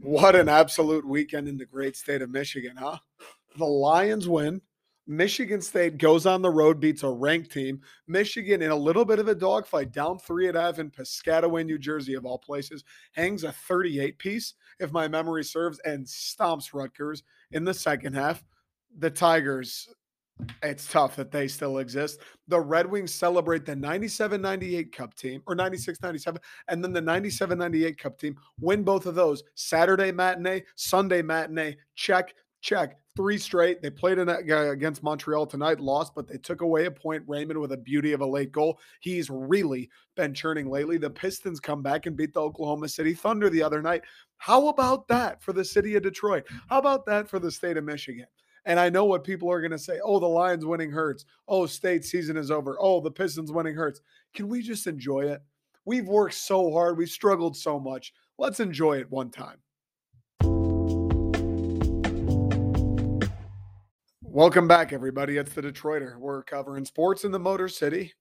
What an absolute weekend in the great state of Michigan, huh? The Lions win. Michigan State goes on the road, beats a ranked team. Michigan, in a little bit of a dogfight, down three at three and a half in Piscataway, New Jersey, of all places, hangs a 38 piece, if my memory serves, and stomps Rutgers in the second half. The Tigers it's tough that they still exist. The Red Wings celebrate the 97 98 Cup team or 96 97, and then the 97 98 Cup team win both of those Saturday matinee, Sunday matinee. Check, check. Three straight. They played in against Montreal tonight, lost, but they took away a point. Raymond with a beauty of a late goal. He's really been churning lately. The Pistons come back and beat the Oklahoma City Thunder the other night. How about that for the city of Detroit? How about that for the state of Michigan? And I know what people are going to say. Oh, the Lions winning hurts. Oh, state season is over. Oh, the Pistons winning hurts. Can we just enjoy it? We've worked so hard. We've struggled so much. Let's enjoy it one time. Welcome back, everybody. It's the Detroiter. We're covering sports in the Motor City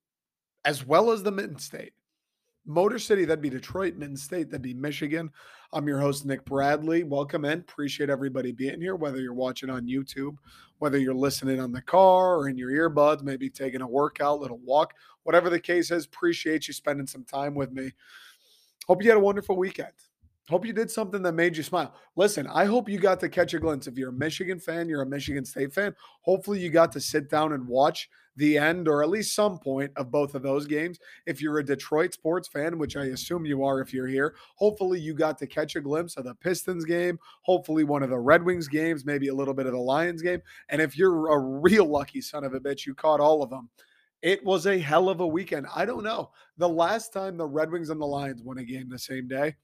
as well as the Mitten State. Motor City, that'd be Detroit, Mitten State, that'd be Michigan. I'm your host, Nick Bradley. Welcome in. Appreciate everybody being here, whether you're watching on YouTube, whether you're listening on the car or in your earbuds, maybe taking a workout, little walk, whatever the case is. Appreciate you spending some time with me. Hope you had a wonderful weekend. Hope you did something that made you smile. Listen, I hope you got to catch a glimpse. If you're a Michigan fan, you're a Michigan State fan. Hopefully, you got to sit down and watch the end or at least some point of both of those games. If you're a Detroit sports fan, which I assume you are if you're here, hopefully you got to catch a glimpse of the Pistons game, hopefully one of the Red Wings games, maybe a little bit of the Lions game. And if you're a real lucky son of a bitch, you caught all of them. It was a hell of a weekend. I don't know. The last time the Red Wings and the Lions won a game the same day,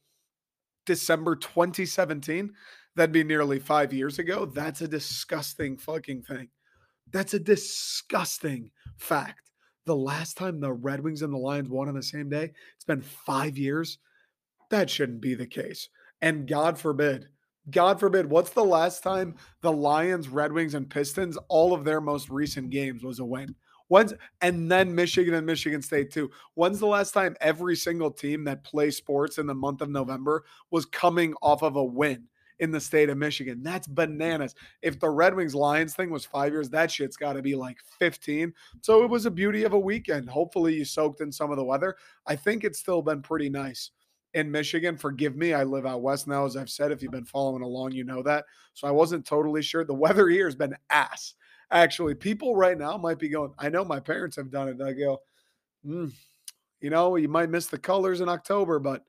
December 2017, that'd be nearly five years ago. That's a disgusting fucking thing. That's a disgusting fact. The last time the Red Wings and the Lions won on the same day, it's been five years. That shouldn't be the case. And God forbid, God forbid, what's the last time the Lions, Red Wings, and Pistons, all of their most recent games was a win? When's and then Michigan and Michigan State too. When's the last time every single team that plays sports in the month of November was coming off of a win? in the state of Michigan. That's bananas. If the Red Wings Lions thing was five years, that shit's got to be like 15. So it was a beauty of a weekend. Hopefully, you soaked in some of the weather. I think it's still been pretty nice in Michigan. Forgive me, I live out west now, as I've said. If you've been following along, you know that. So I wasn't totally sure. The weather here has been ass. Actually, people right now might be going, I know my parents have done it. I go, mm, you know, you might miss the colors in October, but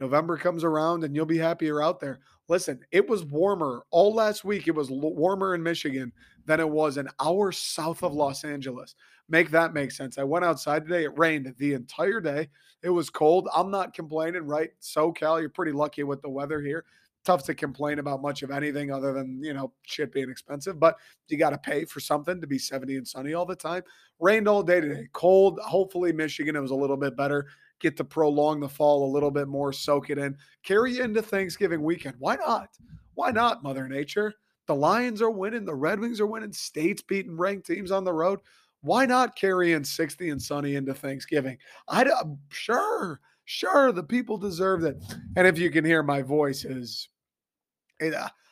November comes around and you'll be happier out there. Listen, it was warmer all last week. It was warmer in Michigan than it was an hour south of Los Angeles. Make that make sense. I went outside today. It rained the entire day. It was cold. I'm not complaining, right? SoCal, you're pretty lucky with the weather here. Tough to complain about much of anything other than, you know, shit being expensive, but you got to pay for something to be 70 and sunny all the time. Rained all day today. Cold. Hopefully, Michigan, it was a little bit better get to prolong the fall a little bit more, soak it in, carry into Thanksgiving weekend. Why not? Why not, Mother Nature? The Lions are winning, the Red Wings are winning, states beating ranked teams on the road. Why not carry in 60 and sunny into Thanksgiving? I sure, sure, the people deserve it. And if you can hear my voice is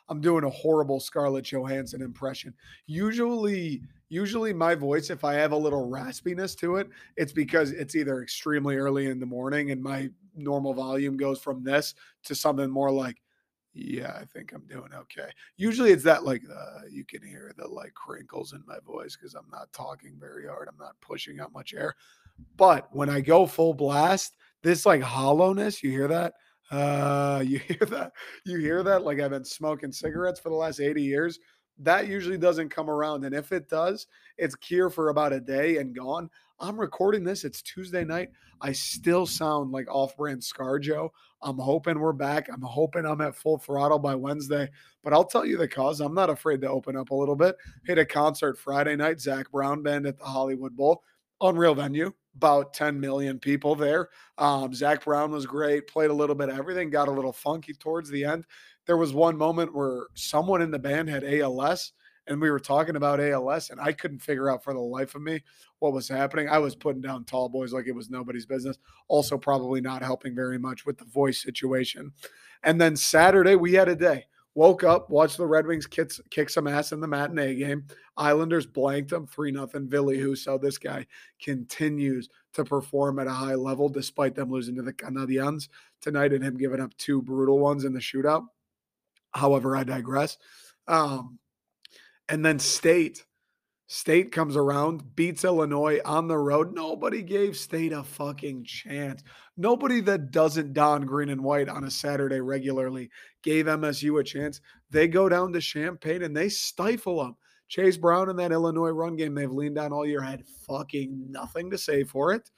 I'm doing a horrible Scarlett Johansson impression. Usually usually my voice, if I have a little raspiness to it, it's because it's either extremely early in the morning and my normal volume goes from this to something more like, yeah, I think I'm doing okay. Usually it's that like uh, you can hear the like crinkles in my voice because I'm not talking very hard. I'm not pushing out much air. But when I go full blast, this like hollowness, you hear that? Uh, you hear that? You hear that? Like I've been smoking cigarettes for the last 80 years that usually doesn't come around. And if it does, it's here for about a day and gone. I'm recording this. It's Tuesday night. I still sound like off brand Scarjo. I'm hoping we're back. I'm hoping I'm at full throttle by Wednesday. But I'll tell you the cause. I'm not afraid to open up a little bit. Hit a concert Friday night, Zac Brown Band at the Hollywood Bowl. Unreal venue, about 10 million people there. Um, Zac Brown was great, played a little bit of everything, got a little funky towards the end there was one moment where someone in the band had ALS and we were talking about ALS and I couldn't figure out for the life of me what was happening. I was putting down tall boys like it was nobody's business. Also probably not helping very much with the voice situation. And then Saturday, we had a day. Woke up, watched the Red Wings kick, kick some ass in the matinee game. Islanders blanked them 3 0. Ville Husso, this guy continues to perform at a high level despite them losing to the Canadiens tonight and him giving up two brutal ones in the shootout. However, I digress. Um, and then State State comes around, beats Illinois on the road. Nobody gave State a fucking chance. Nobody that doesn't don green and white on a Saturday regularly gave MSU a chance. They go down to Champaign and they stifle them. Chase Brown in that Illinois run game they've leaned on all year had fucking nothing to say for it.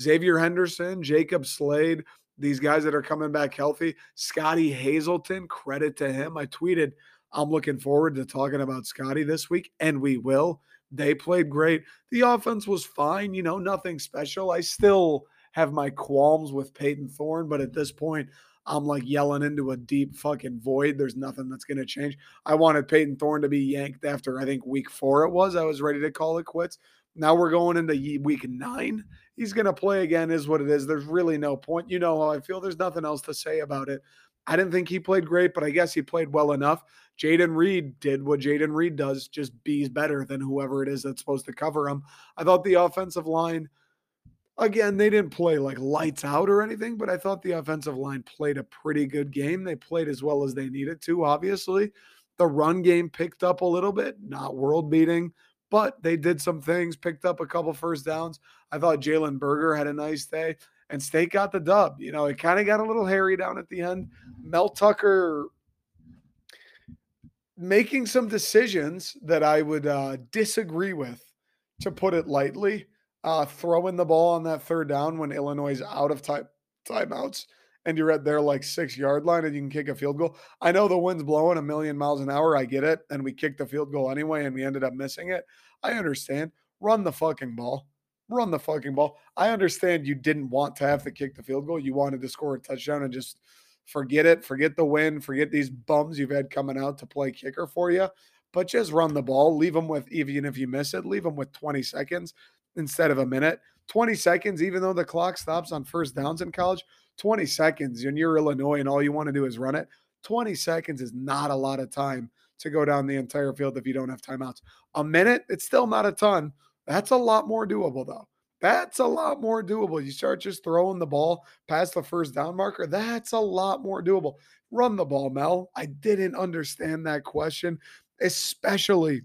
Xavier Henderson, Jacob Slade, these guys that are coming back healthy. Scottie Hazelton, credit to him. I tweeted, I'm looking forward to talking about Scottie this week, and we will. They played great. The offense was fine, you know, nothing special. I still have my qualms with Payton Thorne, but at this point, I'm like yelling into a deep fucking void. There's nothing that's going to change. I wanted Payton Thorne to be yanked after I think week four it was. I was ready to call it quits. Now we're going into week nine. He's going to play again, is what it is. There's really no point. You know how I feel. There's nothing else to say about it. I didn't think he played great, but I guess he played well enough. Jayden Reed did what Jayden Reed does, just bees better than whoever it is that's supposed to cover him. I thought the offensive line, again, they didn't play like lights out or anything, but I thought the offensive line played a pretty good game. They played as well as they needed to, obviously. The run game picked up a little bit, not world beating, but they did some things, picked up a couple first downs. I thought Jalen Berger had a nice day and State got the dub. You know, it kind of got a little hairy down at the end. Mel Tucker making some decisions that I would uh, disagree with, to put it lightly. Uh, throwing the ball on that third down when Illinois is out of time timeouts and you're at their like six yard line and you can kick a field goal. I know the wind's blowing a million miles an hour. I get it. And we kicked the field goal anyway and we ended up missing it. I understand. Run the fucking ball run the fucking ball. I understand you didn't want to have to kick the field goal. You wanted to score a touchdown and just forget it, forget the win, forget these bums you've had coming out to play kicker for you. But just run the ball. Leave them with, even if you miss it, leave them with 20 seconds instead of a minute. 20 seconds, even though the clock stops on first downs in college, 20 seconds, and you're Illinois and all you want to do is run it. 20 seconds is not a lot of time to go down the entire field if you don't have timeouts. A minute, it's still not a ton. That's a lot more doable, though. That's a lot more doable. You start just throwing the ball past the first down marker. That's a lot more doable. Run the ball, Mel. I didn't understand that question, especially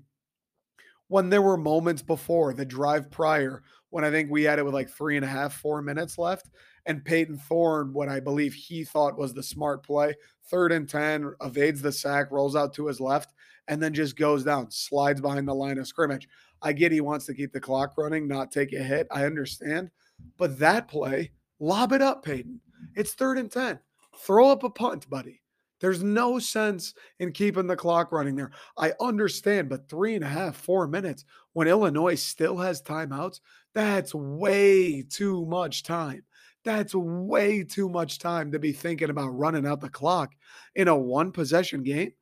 when there were moments before the drive prior when I think we had it with like three and a half, four minutes left. And Payton Thorne, what I believe he thought was the smart play, third and 10, evades the sack, rolls out to his left, and then just goes down, slides behind the line of scrimmage. I get he wants to keep the clock running, not take a hit. I understand. But that play, lob it up, Payton. It's third and 10. Throw up a punt, buddy. There's no sense in keeping the clock running there. I understand, but three and a half, four minutes when Illinois still has timeouts, that's way too much time. That's way too much time to be thinking about running out the clock in a one possession game.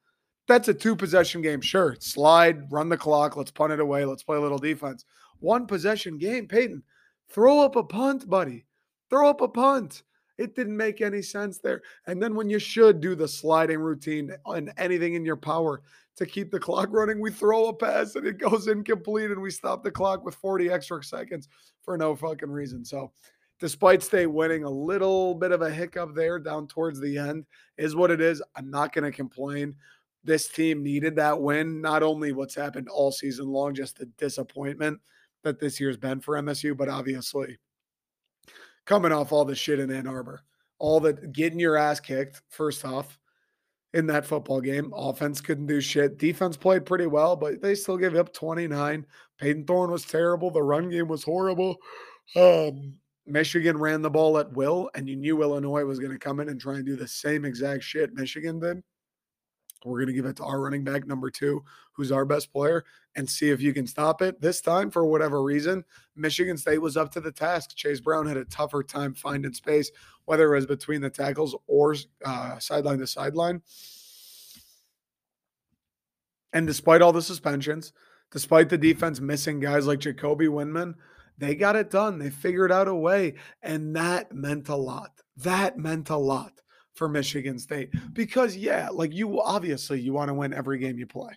That's a two possession game. Sure. Slide, run the clock. Let's punt it away. Let's play a little defense. One possession game. Payton, throw up a punt, buddy. Throw up a punt. It didn't make any sense there. And then when you should do the sliding routine and anything in your power to keep the clock running, we throw a pass and it goes incomplete and we stop the clock with 40 extra seconds for no fucking reason. So, despite State winning, a little bit of a hiccup there down towards the end is what it is. I'm not going to complain this team needed that win. Not only what's happened all season long, just the disappointment that this year's been for MSU, but obviously coming off all the shit in Ann Arbor, all the getting your ass kicked, first off, in that football game. Offense couldn't do shit. Defense played pretty well, but they still gave up 29. Payton Thorne was terrible. The run game was horrible. Um, Michigan ran the ball at will, and you knew Illinois was going to come in and try and do the same exact shit Michigan did. We're going to give it to our running back number two, who's our best player, and see if you can stop it. This time, for whatever reason, Michigan State was up to the task. Chase Brown had a tougher time finding space, whether it was between the tackles or uh, sideline to sideline. And despite all the suspensions, despite the defense missing guys like Jacoby Windmon, they got it done. They figured out a way. And that meant a lot. That meant a lot for Michigan State because yeah, like you obviously you want to win every game you play.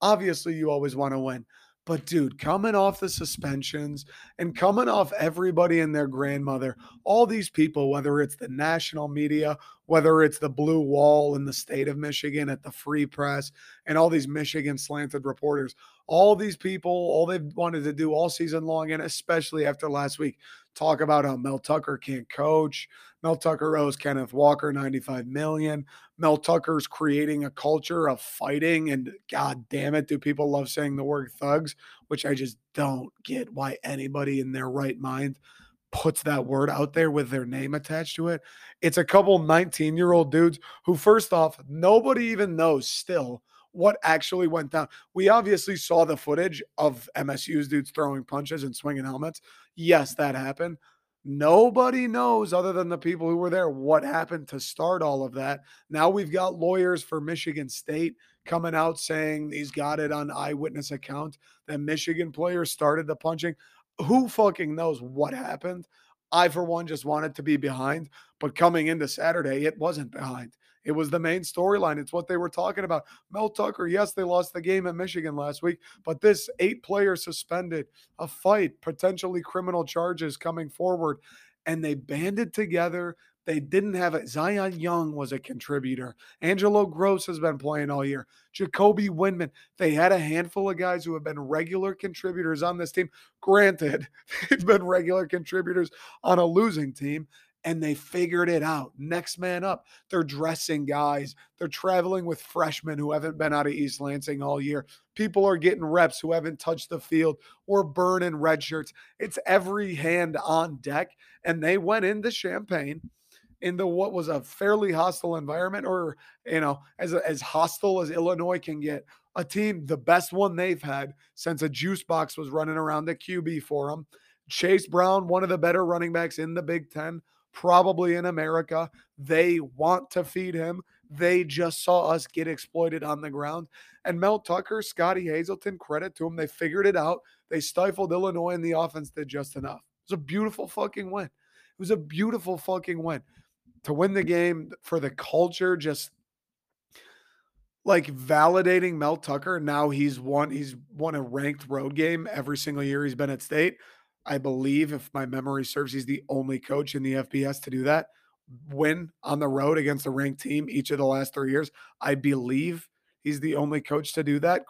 Obviously, you always want to win. But dude, coming off the suspensions and coming off everybody and their grandmother, all these people, whether it's the national media, whether it's the blue wall in the state of Michigan at the free press, and all these Michigan slanted reporters, all these people, all they've wanted to do all season long, and especially after last week, talk about how Mel Tucker can't coach. Mel Tucker owes Kenneth Walker 95 million. Mel Tucker's creating a culture of fighting. And god damn it, do people love saying the word thugs, which I just don't get why anybody in their right mind puts that word out there with their name attached to it. It's a couple 19 year old dudes who, first off, nobody even knows still what actually went down. We obviously saw the footage of MSU's dudes throwing punches and swinging helmets. Yes, that happened. Nobody knows, other than the people who were there, what happened to start all of that. Now we've got lawyers for Michigan State coming out saying he's got it on eyewitness account that Michigan players started the punching. Who fucking knows what happened? I, for one, just wanted to be behind. But coming into Saturday, it wasn't behind. It was the main storyline. It's what they were talking about. Mel Tucker, yes, they lost the game at Michigan last week, but this eight player suspended, a fight, potentially criminal charges coming forward, and they banded together. They didn't have it. Zion Young was a contributor. Angelo Grose has been playing all year. Jacoby Windmon. They had a handful of guys who have been regular contributors on this team. Granted, they've been regular contributors on a losing team and they figured it out. Next man up. They're dressing guys. They're traveling with freshmen who haven't been out of East Lansing all year. People are getting reps who haven't touched the field or burning red shirts. It's every hand on deck. And they went into Champaign into what was a fairly hostile environment, or you know, as as hostile as Illinois can get. A team, the best one they've had since a juice box was running around the QB for them. Chase Brown, one of the better running backs in the Big Ten probably in America. They want to feed him. They just saw us get exploited on the ground. And Mel Tucker, Scottie Hazelton, credit to them. They figured it out. They stifled Illinois, and the offense did just enough. It was a beautiful fucking win. It was a beautiful fucking win. To win the game for the culture, just like validating Mel Tucker. Now he's won, he's won a ranked road game every single year he's been at state. I believe, if my memory serves, he's the only coach in the FBS to do that. Win on the road against a ranked team each of the last three years. I believe he's the only coach to do that.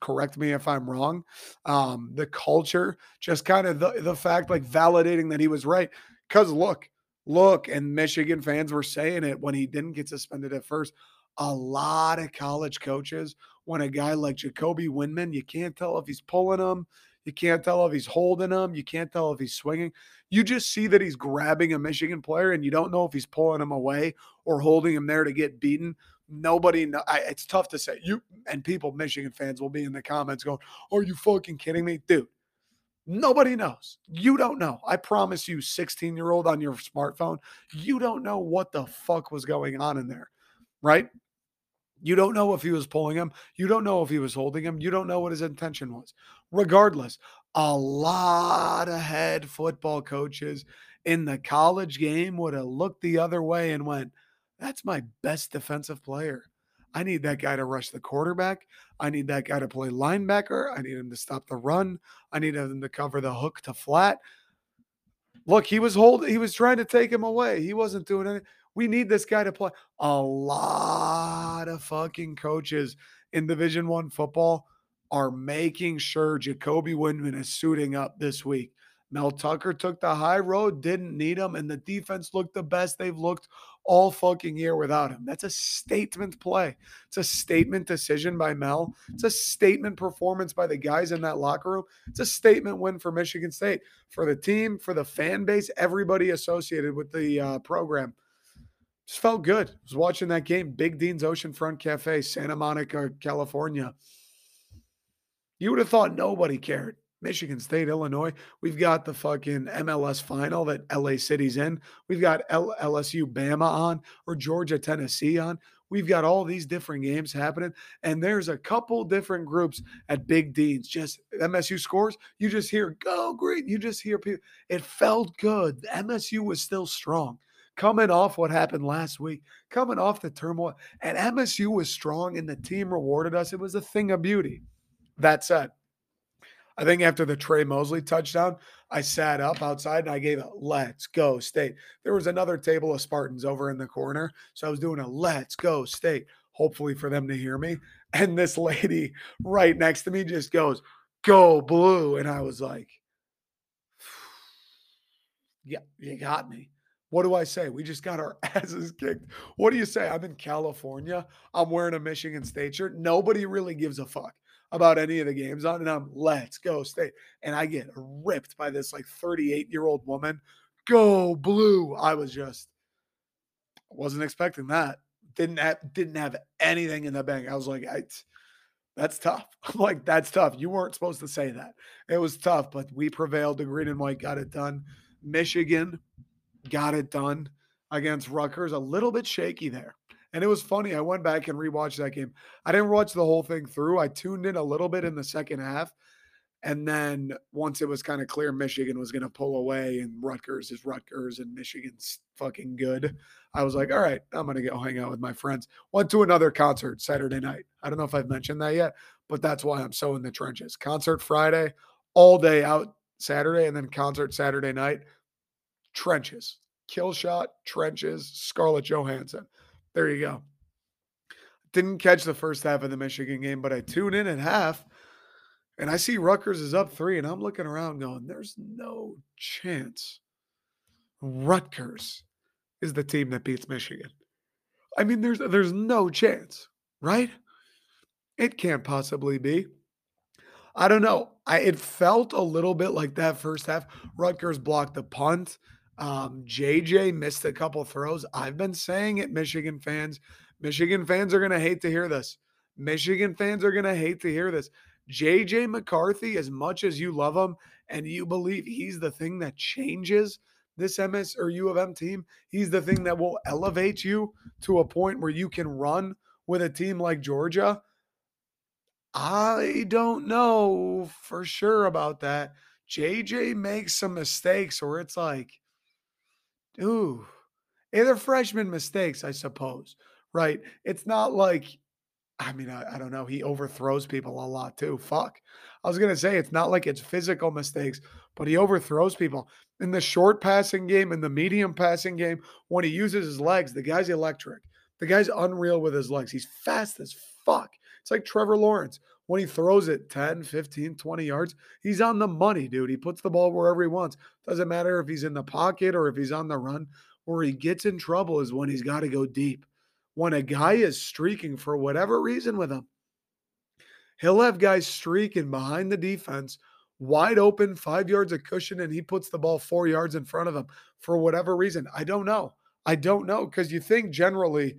Correct me if I'm wrong. Um, the culture, just kind of the, the fact, like validating that he was right. Because look, look, and Michigan fans were saying it when he didn't get suspended at first. A lot of college coaches, when a guy like Jacoby Windmon, you can't tell if he's pulling them you can't tell if he's holding him. You can't tell if he's swinging. You just see that he's grabbing a Michigan player, and you don't know if he's pulling him away or holding him there to get beaten. Nobody, know, I, it's tough to say. You and people, Michigan fans, will be in the comments going, "Are you fucking kidding me, dude?" Nobody knows. You don't know. I promise you, 16 year old on your smartphone, you don't know what the fuck was going on in there, right? You don't know if he was pulling him. You don't know if he was holding him. You don't know what his intention was. Regardless, a lot of head football coaches in the college game would have looked the other way and went, That's my best defensive player. I need that guy to rush the quarterback. I need that guy to play linebacker. I need him to stop the run. I need him to cover the hook to flat. Look, he was holding, he was trying to take him away. He wasn't doing anything. We need this guy to play. A lot of fucking coaches in Division One football are making sure Jacoby Windmon is suiting up this week. Mel Tucker took the high road, didn't need him, and the defense looked the best they've looked all fucking year without him. That's a statement play. It's a statement decision by Mel. It's a statement performance by the guys in that locker room. It's a statement win for Michigan State, for the team, for the fan base, everybody associated with the uh, program just felt good. I was watching that game, Big Dean's Oceanfront Cafe, Santa Monica, California. You would have thought nobody cared. Michigan State, Illinois. We've got the fucking MLS final that LA City's in. We've got L- LSU Bama on or Georgia Tennessee on. We've got all these different games happening. And there's a couple different groups at Big Dean's. Just MSU scores. You just hear, go great. You just hear people. It felt good. MSU was still strong. Coming off what happened last week, coming off the turmoil. And MSU was strong and the team rewarded us. It was a thing of beauty. That said, I think after the Tre Mosley touchdown, I sat up outside and I gave a let's go state. There was another table of Spartans over in the corner. So I was doing a let's go state, hopefully for them to hear me. And this lady right next to me just goes, go blue. And I was like, yeah, you got me. What do I say? We just got our asses kicked. What do you say? I'm in California. I'm wearing a Michigan State shirt. Nobody really gives a fuck about any of the games on, and I'm let's go state. And I get ripped by this like 38 year old woman. Go blue. I was just wasn't expecting that. Didn't have didn't have anything in the bank. I was like, I, that's tough. I'm like, that's tough. You weren't supposed to say that. It was tough, but we prevailed. The green and white got it done. Michigan got it done against Rutgers. A little bit shaky there. And it was funny. I went back and rewatched that game. I didn't watch the whole thing through. I tuned in a little bit in the second half. And then once it was kind of clear Michigan was going to pull away and Rutgers is Rutgers and Michigan's fucking good, I was like, all right, I'm going to go hang out with my friends. Went to another concert Saturday night. I don't know if I've mentioned that yet, but that's why I'm so in the trenches. Concert Friday, all day out Saturday, and then concert Saturday night. Trenches, kill shot, trenches, Scarlett Johansson. There you go. Didn't catch the first half of the Michigan game, but I tune in at half and I see Rutgers is up three, and I'm looking around going, there's no chance Rutgers is the team that beats Michigan. I mean, there's there's no chance, right? It can't possibly be. I don't know. I it felt a little bit like that first half. Rutgers blocked the punt. Um, JJ missed a couple throws. I've been saying it, Michigan fans. Michigan fans are going to hate to hear this. Michigan fans are going to hate to hear this. JJ McCarthy, as much as you love him and you believe he's the thing that changes this MS or U of M team, he's the thing that will elevate you to a point where you can run with a team like Georgia. I don't know for sure about that. JJ makes some mistakes where it's like, Ooh, eh, they're freshman mistakes, I suppose, right? It's not like, I mean, I, I, don't know. He overthrows people a lot too. Fuck. I was going to say it's not like it's physical mistakes, but he overthrows people. In the short passing game, in the medium passing game, when he uses his legs, the guy's electric. The guy's unreal with his legs. He's fast as fuck. It's like Trevor Lawrence. When he throws it 10, 15, 20 yards, he's on the money, dude. He puts the ball wherever he wants. Doesn't matter if he's in the pocket or if he's on the run. Where he gets in trouble is when he's got to go deep. When a guy is streaking for whatever reason with him, he'll have guys streaking behind the defense, wide open, five yards of cushion, and he puts the ball four yards in front of him for whatever reason. I don't know. I don't know because you think generally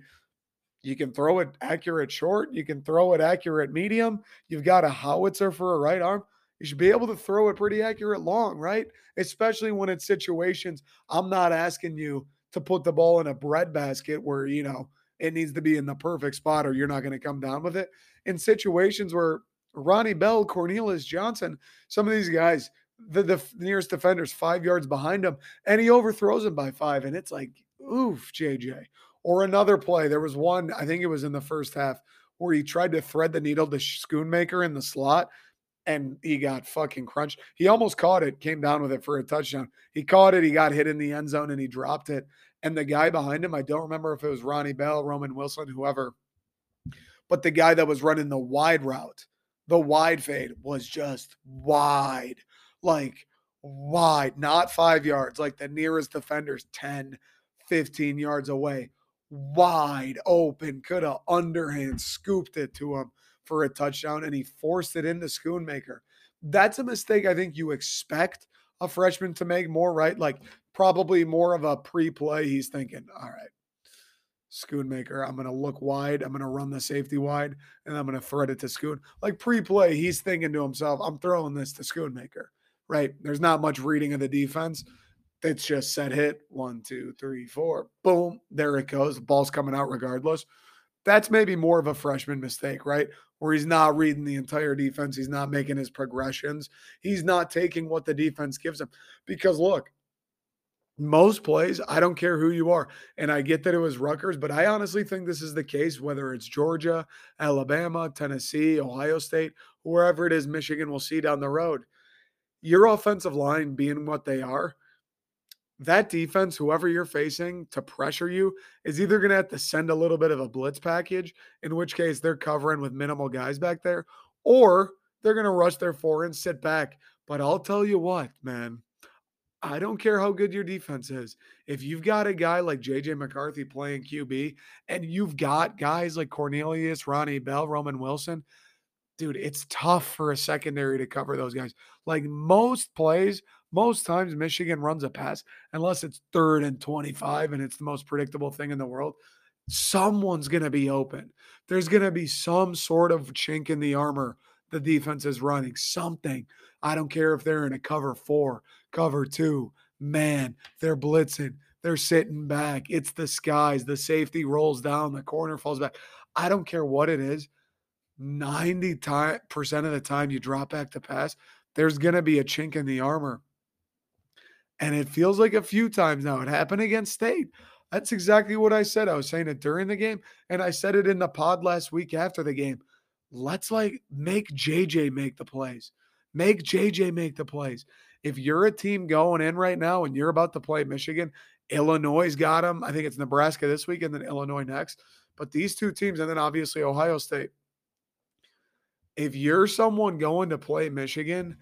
you can throw it accurate short. You can throw it accurate medium. You've got a howitzer for a right arm. You should be able to throw it pretty accurate long, right? Especially when it's situations. I'm not asking you to put the ball in a bread basket where, you know, it needs to be in the perfect spot or you're not going to come down with it. In situations where Ronnie Bell, Cornelius Johnson, some of these guys, the, the nearest defender's five yards behind him, and he overthrows him by five. And it's like, oof, JJ. Or another play, there was one, I think it was in the first half, where he tried to thread the needle to Schoonmaker in the slot and he got fucking crunched. He almost caught it, came down with it for a touchdown. He caught it, he got hit in the end zone and he dropped it. And the guy behind him, I don't remember if it was Ronnie Bell, Roman Wilson, whoever, but the guy that was running the wide route, the wide fade was just wide, like wide, not five yards, like the nearest defender's 10, 15 yards away wide open, could have underhand scooped it to him for a touchdown, and he forced it into Schoonmaker. That's a mistake I think you expect a freshman to make more, right? Like probably more of a pre-play. He's thinking, all right, Schoonmaker, I'm going to look wide. I'm going to run the safety wide, and I'm going to thread it to Schoon. Like pre-play, he's thinking to himself, I'm throwing this to Schoonmaker, right? There's not much reading of the defense. It's just set hit one, two, three, four. Boom. There it goes. The ball's coming out regardless. That's maybe more of a freshman mistake, right? Where he's not reading the entire defense. He's not making his progressions. He's not taking what the defense gives him. Because look, most plays, I don't care who you are. And I get that it was Rutgers, but I honestly think this is the case, whether it's Georgia, Alabama, Tennessee, Ohio State, wherever it is, Michigan will see down the road. Your offensive line being what they are, that defense, whoever you're facing to pressure you, is either going to have to send a little bit of a blitz package, in which case they're covering with minimal guys back there, or they're going to rush their four and sit back. But I'll tell you what, man, I don't care how good your defense is. If you've got a guy like JJ McCarthy playing QB and you've got guys like Cornelius, Ronnie Bell, Roman Wilson, dude, it's tough for a secondary to cover those guys. Like most plays, most times Michigan runs a pass, unless it's third and 25 and it's the most predictable thing in the world. Someone's going to be open. There's going to be some sort of chink in the armor the defense is running, something. I don't care if they're in a cover four, cover two. Man, they're blitzing. They're sitting back. It's the skies. The safety rolls down. The corner falls back. I don't care what it is. 90% of the time you drop back to pass, there's going to be a chink in the armor. And it feels like a few times now. It happened against State. That's exactly what I said. I was saying it during the game, and I said it in the pod last week after the game. Let's like make JJ make the plays. Make JJ make the plays. If you're a team going in right now and you're about to play Michigan, Illinois got them. I think it's Nebraska this week and then Illinois next. But these two teams, and then obviously Ohio State. If you're someone going to play Michigan,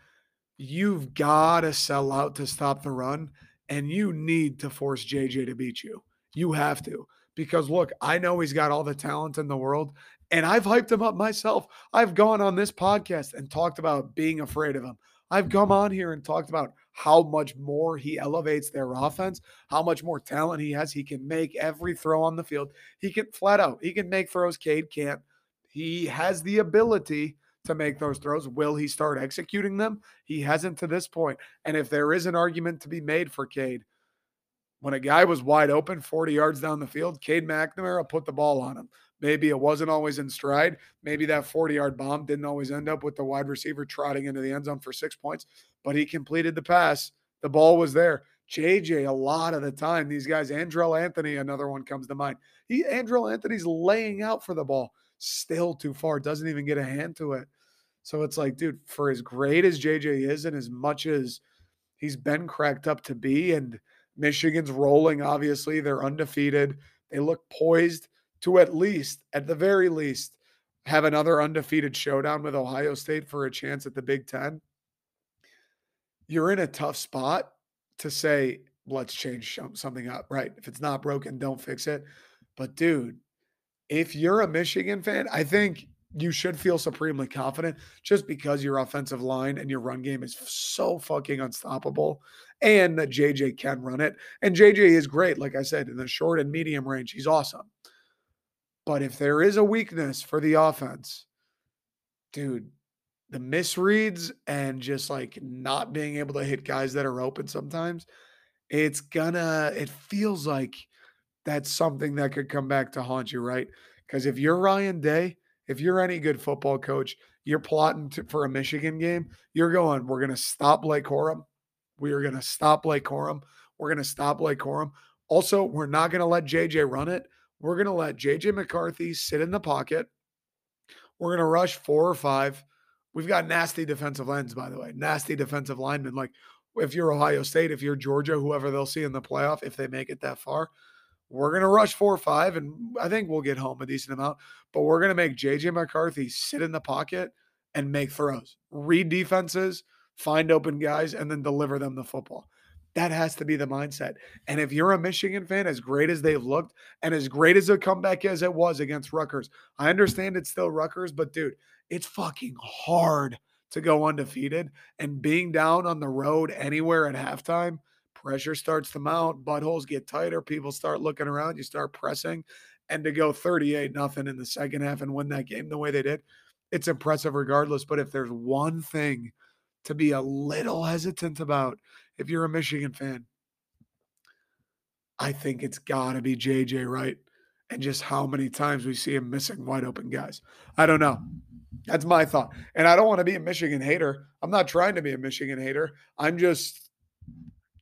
you've got to sell out to stop the run and you need to force JJ to beat you. You have to. Because look, I know he's got all the talent in the world and I've hyped him up myself. I've gone on this podcast and talked about being afraid of him. I've come on here and talked about how much more he elevates their offense, how much more talent he has. He can make every throw on the field. He can flat out, he can make throws Cade can't. He has the ability to make those throws. Will he start executing them? He hasn't to this point. And if there is an argument to be made for Cade, when a guy was wide open 40 yards down the field, Cade McNamara put the ball on him. Maybe it wasn't always in stride. Maybe that 40 yard bomb didn't always end up with the wide receiver trotting into the end zone for six points, but he completed the pass. The ball was there. JJ, a lot of the time, these guys, Andrel Anthony, another one comes to mind. He Andrel Anthony's laying out for the ball, still too far, doesn't even get a hand to it. So it's like, dude, for as great as JJ is, and as much as he's been cracked up to be, and Michigan's rolling, obviously, they're undefeated. They look poised to at least, at the very least, have another undefeated showdown with Ohio State for a chance at the Big Ten, you're in a tough spot to say, let's change something up, right? If it's not broken, don't fix it. But dude, if you're a Michigan fan, I think you should feel supremely confident just because your offensive line and your run game is so fucking unstoppable and that JJ can run it. And JJ is great, like I said, in the short and medium range. He's awesome. But if there is a weakness for the offense, dude, the misreads and just like not being able to hit guys that are open sometimes, it's gonna, it feels like that's something that could come back to haunt you, right? Because if you're Ryan Day, if you're any good football coach, you're plotting to, for a Michigan game, you're going, we're going to stop Blake Corum. We are going to stop Blake Corum. We're going to stop Blake Corum. Also, we're not going to let JJ run it. We're going to let JJ McCarthy sit in the pocket. We're going to rush four or five. We've got nasty defensive ends, by the way, nasty defensive linemen. Like if you're Ohio State, if you're Georgia, whoever they'll see in the playoff, if they make it that far, we're going to rush four or five, and I think we'll get home a decent amount. But we're going to make JJ McCarthy sit in the pocket and make throws, read defenses, find open guys, and then deliver them the football. That has to be the mindset. And if you're a Michigan fan, as great as they've looked and as great as a comeback as it was against Rutgers, I understand it's still Rutgers, but dude, it's fucking hard to go undefeated. And being down on the road anywhere at halftime, pressure starts to mount, buttholes get tighter, people start looking around, you start pressing. And to go 38 nothing in the second half and win that game the way they did, it's impressive regardless. But if there's one thing to be a little hesitant about, if you're a Michigan fan. I think it's got to be JJ Wright and just how many times we see him missing wide open guys. I don't know. That's my thought. And I don't want to be a Michigan hater. I'm not trying to be a Michigan hater. I'm just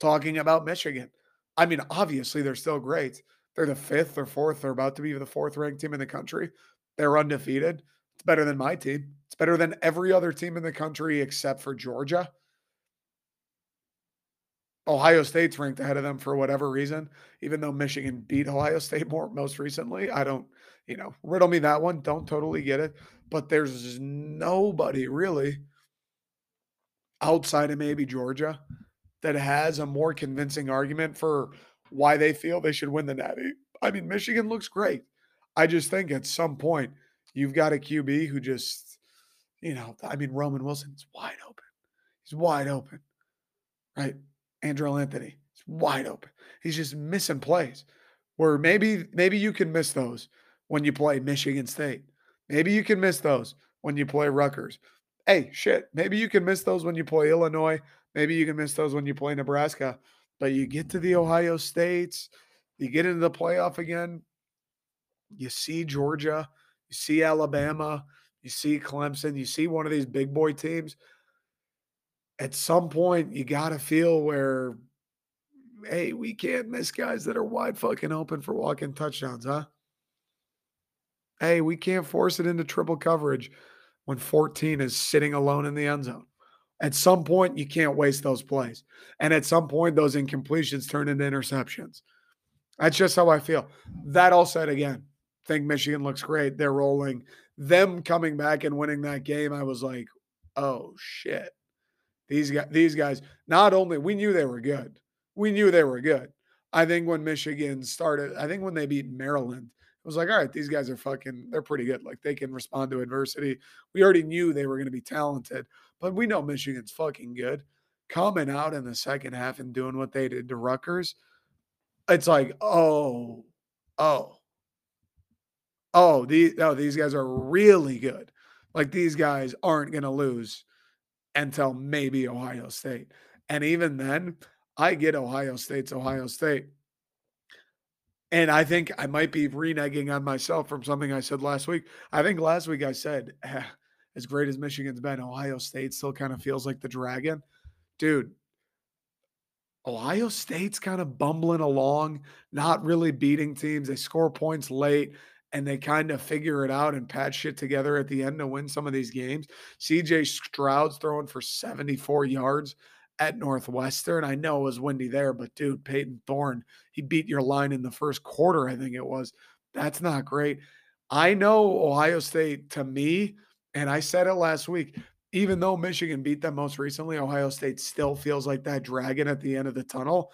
talking about Michigan. I mean, obviously they're still great. They're the fifth or fourth. They're about to be the fourth ranked team in the country. They're undefeated. It's better than my team. It's better than every other team in the country except for Georgia. Ohio State's ranked ahead of them for whatever reason, even though Michigan beat Ohio State more most recently. I don't, you know, riddle me that one. Don't totally get it. But there's nobody really outside of maybe Georgia that has a more convincing argument for why they feel they should win the Natty. I mean, Michigan looks great. I just think at some point you've got a QB who just, you know, I mean, Roman Wilson's wide open. He's wide open, right? Andrel Anthony, he's wide open. He's just missing plays where maybe maybe you can miss those when you play Michigan State. Maybe you can miss those when you play Rutgers. Hey, shit, maybe you can miss those when you play Illinois. Maybe you can miss those when you play Nebraska. But you get to the Ohio States, you get into the playoff again, you see Georgia, you see Alabama, you see Clemson, you see one of these big boy teams. At some point, you got to feel where, hey, we can't miss guys that are wide fucking open for walking touchdowns, huh? Hey, we can't force it into triple coverage when 14 is sitting alone in the end zone. At some point, you can't waste those plays. And at some point, those incompletions turn into interceptions. That's just how I feel. That all said, again, think Michigan looks great. They're rolling. Them coming back and winning that game, I was like, oh shit. These guys, these guys, not only we knew they were good, we knew they were good. I think when Michigan started, I think when they beat Maryland, it was like, all right, these guys are fucking, they're pretty good. Like they can respond to adversity. We already knew they were going to be talented, but we know Michigan's fucking good. Coming out in the second half and doing what they did to Rutgers, it's like, oh, oh, oh, these, oh, these guys are really good. Like these guys aren't going to lose until maybe Ohio State. And even then, I get Ohio State's Ohio State. And I think I might be reneging on myself from something I said last week. I think last week I said, eh, as great as Michigan's been, Ohio State still kind of feels like the dragon. Dude, Ohio State's kind of bumbling along, not really beating teams. They score points late and they kind of figure it out and patch shit together at the end to win some of these games. CJ Stroud's throwing for 74 yards at Northwestern. I know it was windy there, but dude, Payton Thorne, he beat your line in the first quarter, I think it was. That's not great. I know Ohio State to me, and I said it last week, even though Michigan beat them most recently, Ohio State still feels like that dragon at the end of the tunnel.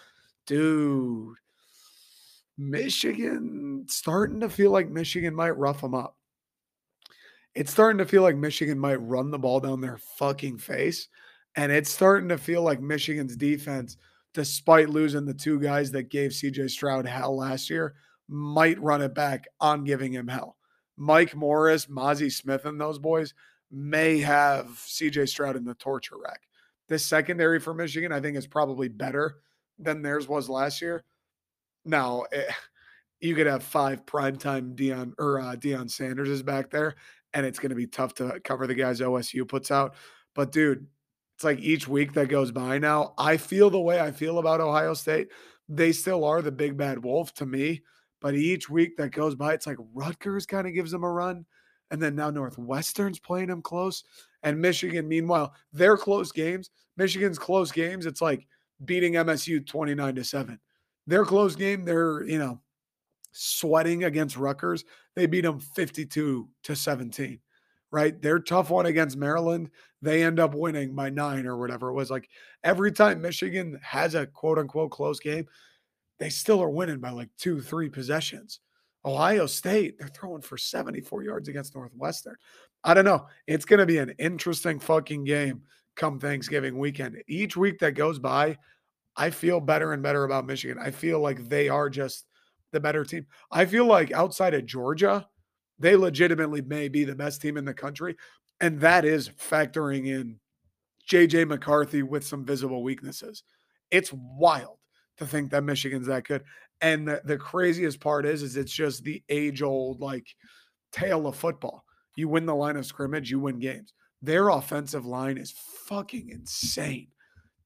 Dude, Michigan starting to feel like Michigan might rough them up. It's starting to feel like Michigan might run the ball down their fucking face. And it's starting to feel like Michigan's defense, despite losing the two guys that gave CJ Stroud hell last year, might run it back on giving him hell. Mike Morris, Mazi Smith, and those boys may have CJ Stroud in the torture rack. This secondary for Michigan, I think, is probably better than theirs was last year. Now, it, you could have five primetime Deion or uh, Deion Sanders is back there, and it's going to be tough to cover the guys OSU puts out. But dude, it's like each week that goes by now, I feel the way I feel about Ohio State. They still are the big bad wolf to me, but each week that goes by, it's like Rutgers kind of gives them a run. And then now Northwestern's playing them close. And Michigan, meanwhile, their close games, Michigan's close games, it's like beating MSU 29 to 7. Their close game, they're, you know, sweating against Rutgers. They beat them 52 to 17 right? Their tough one against Maryland, they end up winning by nine or whatever it was. Like every time Michigan has a quote unquote close game, they still are winning by like two, three possessions. Ohio State, they're throwing for 74 yards against Northwestern. I don't know. It's going to be an interesting fucking game come Thanksgiving weekend. Each week that goes by, I feel better and better about Michigan. I feel like they are just the better team. I feel like outside of Georgia, they legitimately may be the best team in the country. And that is factoring in JJ McCarthy with some visible weaknesses. It's wild to think that Michigan's that good. And the, the craziest part is, is it's just the age old like tale of football. You win the line of scrimmage, you win games. Their offensive line is fucking insane.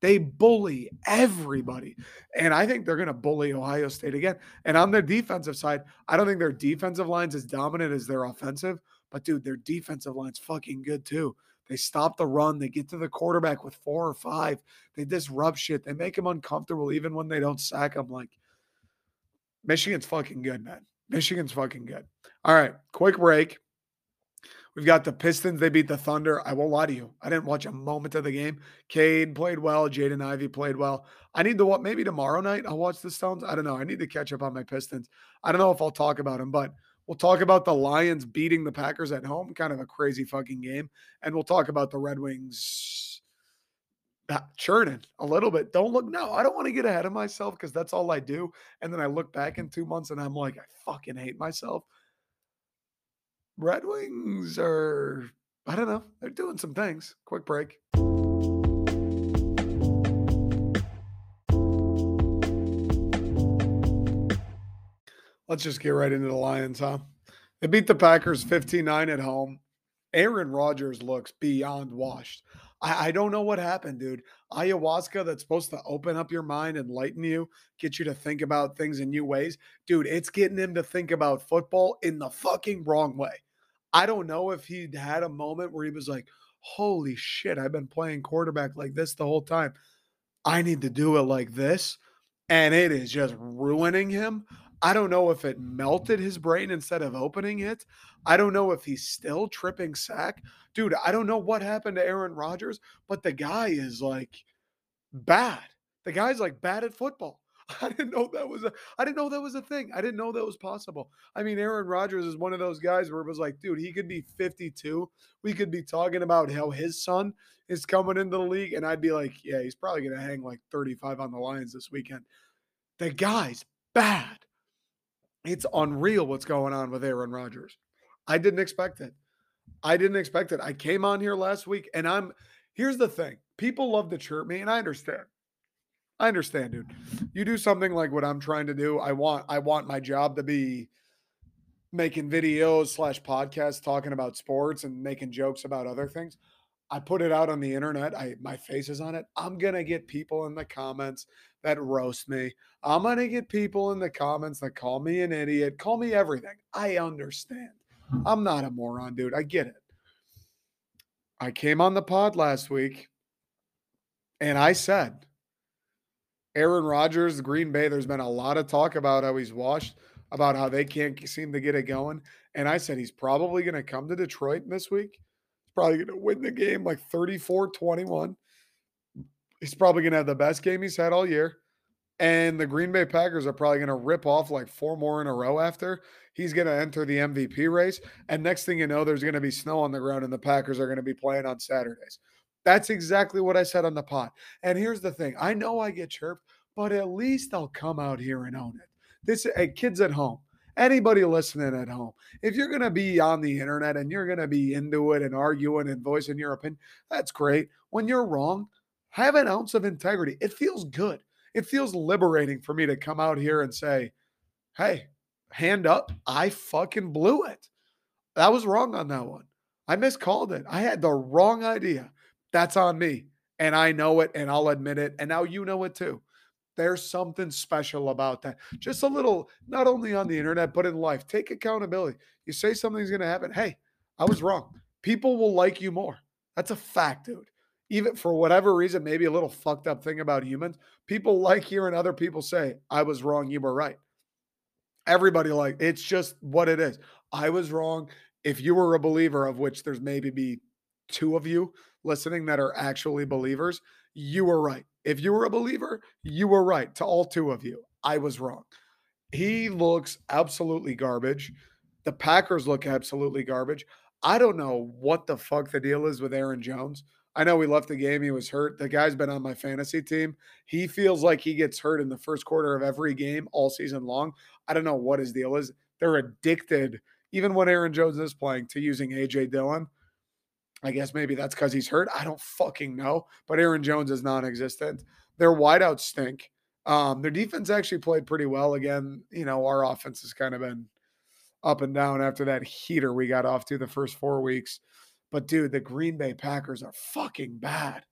They bully everybody. And I think they're going to bully Ohio State again. And on their defensive side, I don't think their defensive line's as dominant as their offensive, but dude, their defensive line's fucking good too. They stop the run. They get to the quarterback with four or five. They disrupt shit. They make him uncomfortable even when they don't sack him. Like, Michigan's fucking good, man. Michigan's fucking good. All right, quick break. We've got the Pistons. They beat the Thunder. I won't lie to you. I didn't watch a moment of the game. Cade played well. Jaden Ivey played well. I need to what maybe tomorrow night I'll watch the Stones. I don't know. I need to catch up on my Pistons. I don't know if I'll talk about them, but we'll talk about the Lions beating the Packers at home. Kind of a crazy fucking game. And we'll talk about the Red Wings churning a little bit. Don't look. No, I don't want to get ahead of myself because that's all I do. And then I look back in two months and I'm like, I fucking hate myself. Red Wings are, I don't know, they're doing some things. Quick break. Let's just get right into the Lions, huh? They beat the Packers 59 at home. Aaron Rodgers looks beyond washed. I, I, don't know what happened, dude. Ayahuasca that's supposed to open up your mind, enlighten you, get you to think about things in new ways. Dude, it's getting him to think about football in the fucking wrong way. I don't know if he'd had a moment where he was like, holy shit, I've been playing quarterback like this the whole time. I need to do it like this. And it is just ruining him. I don't know if it melted his brain instead of opening it. I don't know if he's still tripping sack. Dude, I don't know what happened to Aaron Rodgers, but the guy is like bad. The guy's like bad at football. I didn't know that was a I didn't know that was a thing. I didn't know that was possible. I mean, Aaron Rodgers is one of those guys where it was like, dude, he could be 52. We could be talking about how his son is coming into the league, and I'd be like, yeah, he's probably gonna hang like 35 on the Lions this weekend. The guy's bad. It's unreal what's going on with Aaron Rodgers. I didn't expect it. I didn't expect it. I came on here last week, and I'm here's the thing. People love to chirp me, and I understand. I understand, dude. You do something like what I'm trying to do. I want I want my job to be making videos slash podcasts talking about sports and making jokes about other things. I put it out on the internet. I my face is on it. I'm gonna get people in the comments that roast me. I'm gonna get people in the comments that call me an idiot, call me everything. I understand. Hmm. I'm not a moron, dude. I get it. I came on the pod last week and I said Aaron Rodgers, Green Bay, there's been a lot of talk about how he's washed, about how they can't seem to get it going. And I said he's probably going to come to Detroit this week. He's probably going to win the game like 34 21. He's probably going to have the best game he's had all year. And the Green Bay Packers are probably going to rip off like four more in a row after. He's going to enter the MVP race. And next thing you know, there's going to be snow on the ground, and the Packers are going to be playing on Saturdays. That's exactly what I said on the pod. And here's the thing I know I get chirped, but at least I'll come out here and own it. This hey, kids at home, anybody listening at home, if you're going to be on the internet and you're going to be into it and arguing and voicing your opinion, that's great. When you're wrong, have an ounce of integrity. It feels good. It feels liberating for me to come out here and say, hey, hand up, I fucking blew it. That was wrong on that one. I miscalled it. I had the wrong idea. That's on me. And I know it and I'll admit it. And now you know it too. There's something special about that. Just a little, not only on the internet, but in life. Take accountability. You say something's going to happen. Hey, I was wrong. People will like you more. That's a fact, dude. Even for whatever reason, maybe a little fucked up thing about humans, people like hearing other people say, I was wrong, you were right. Everybody like it's just what it is. I was wrong. If you were a believer, of which there's maybe be two of you, listening that are actually believers, you were right. If you were a believer, you were right. To all two of you, I was wrong. He looks absolutely garbage. The Packers look absolutely garbage. I don't know what the fuck the deal is with Aaron Jones. I know we left the game. He was hurt. The guy's been on my fantasy team. He feels like he gets hurt in the first quarter of every game all season long. I don't know what his deal is. They're addicted, even when Aaron Jones is playing, to using AJ Dillon. I guess maybe that's because he's hurt. I don't fucking know. But Aaron Jones is non existent. Their wideouts stink. Um, their defense actually played pretty well. Again, you know, our offense has kind of been up and down after that heater we got off to the first four weeks. But dude, the Green Bay Packers are fucking bad.